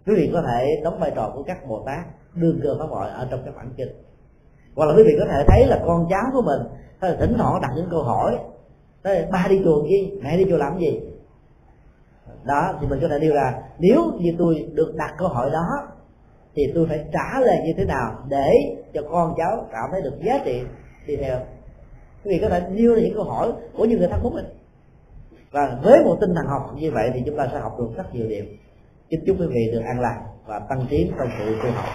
Quý vị có thể đóng vai trò của các bồ tát, đương cơ pháp hội ở trong các bản kinh. Hoặc là quý vị có thể thấy là con cháu của mình là thỉnh thoảng đặt những câu hỏi, Thế ba đi chùa chi mẹ đi chùa làm gì? Đó, thì mình có thể nêu là nếu như tôi được đặt câu hỏi đó, thì tôi phải trả lời như thế nào để cho con cháu cảm thấy được giá trị? Đi theo. Quý vị có thể nêu những câu hỏi của những người thân của mình và với một tinh thần học như vậy thì chúng ta sẽ học được rất nhiều điều. Kính chúc quý vị được an lạc và tăng tiến trong sự tu học.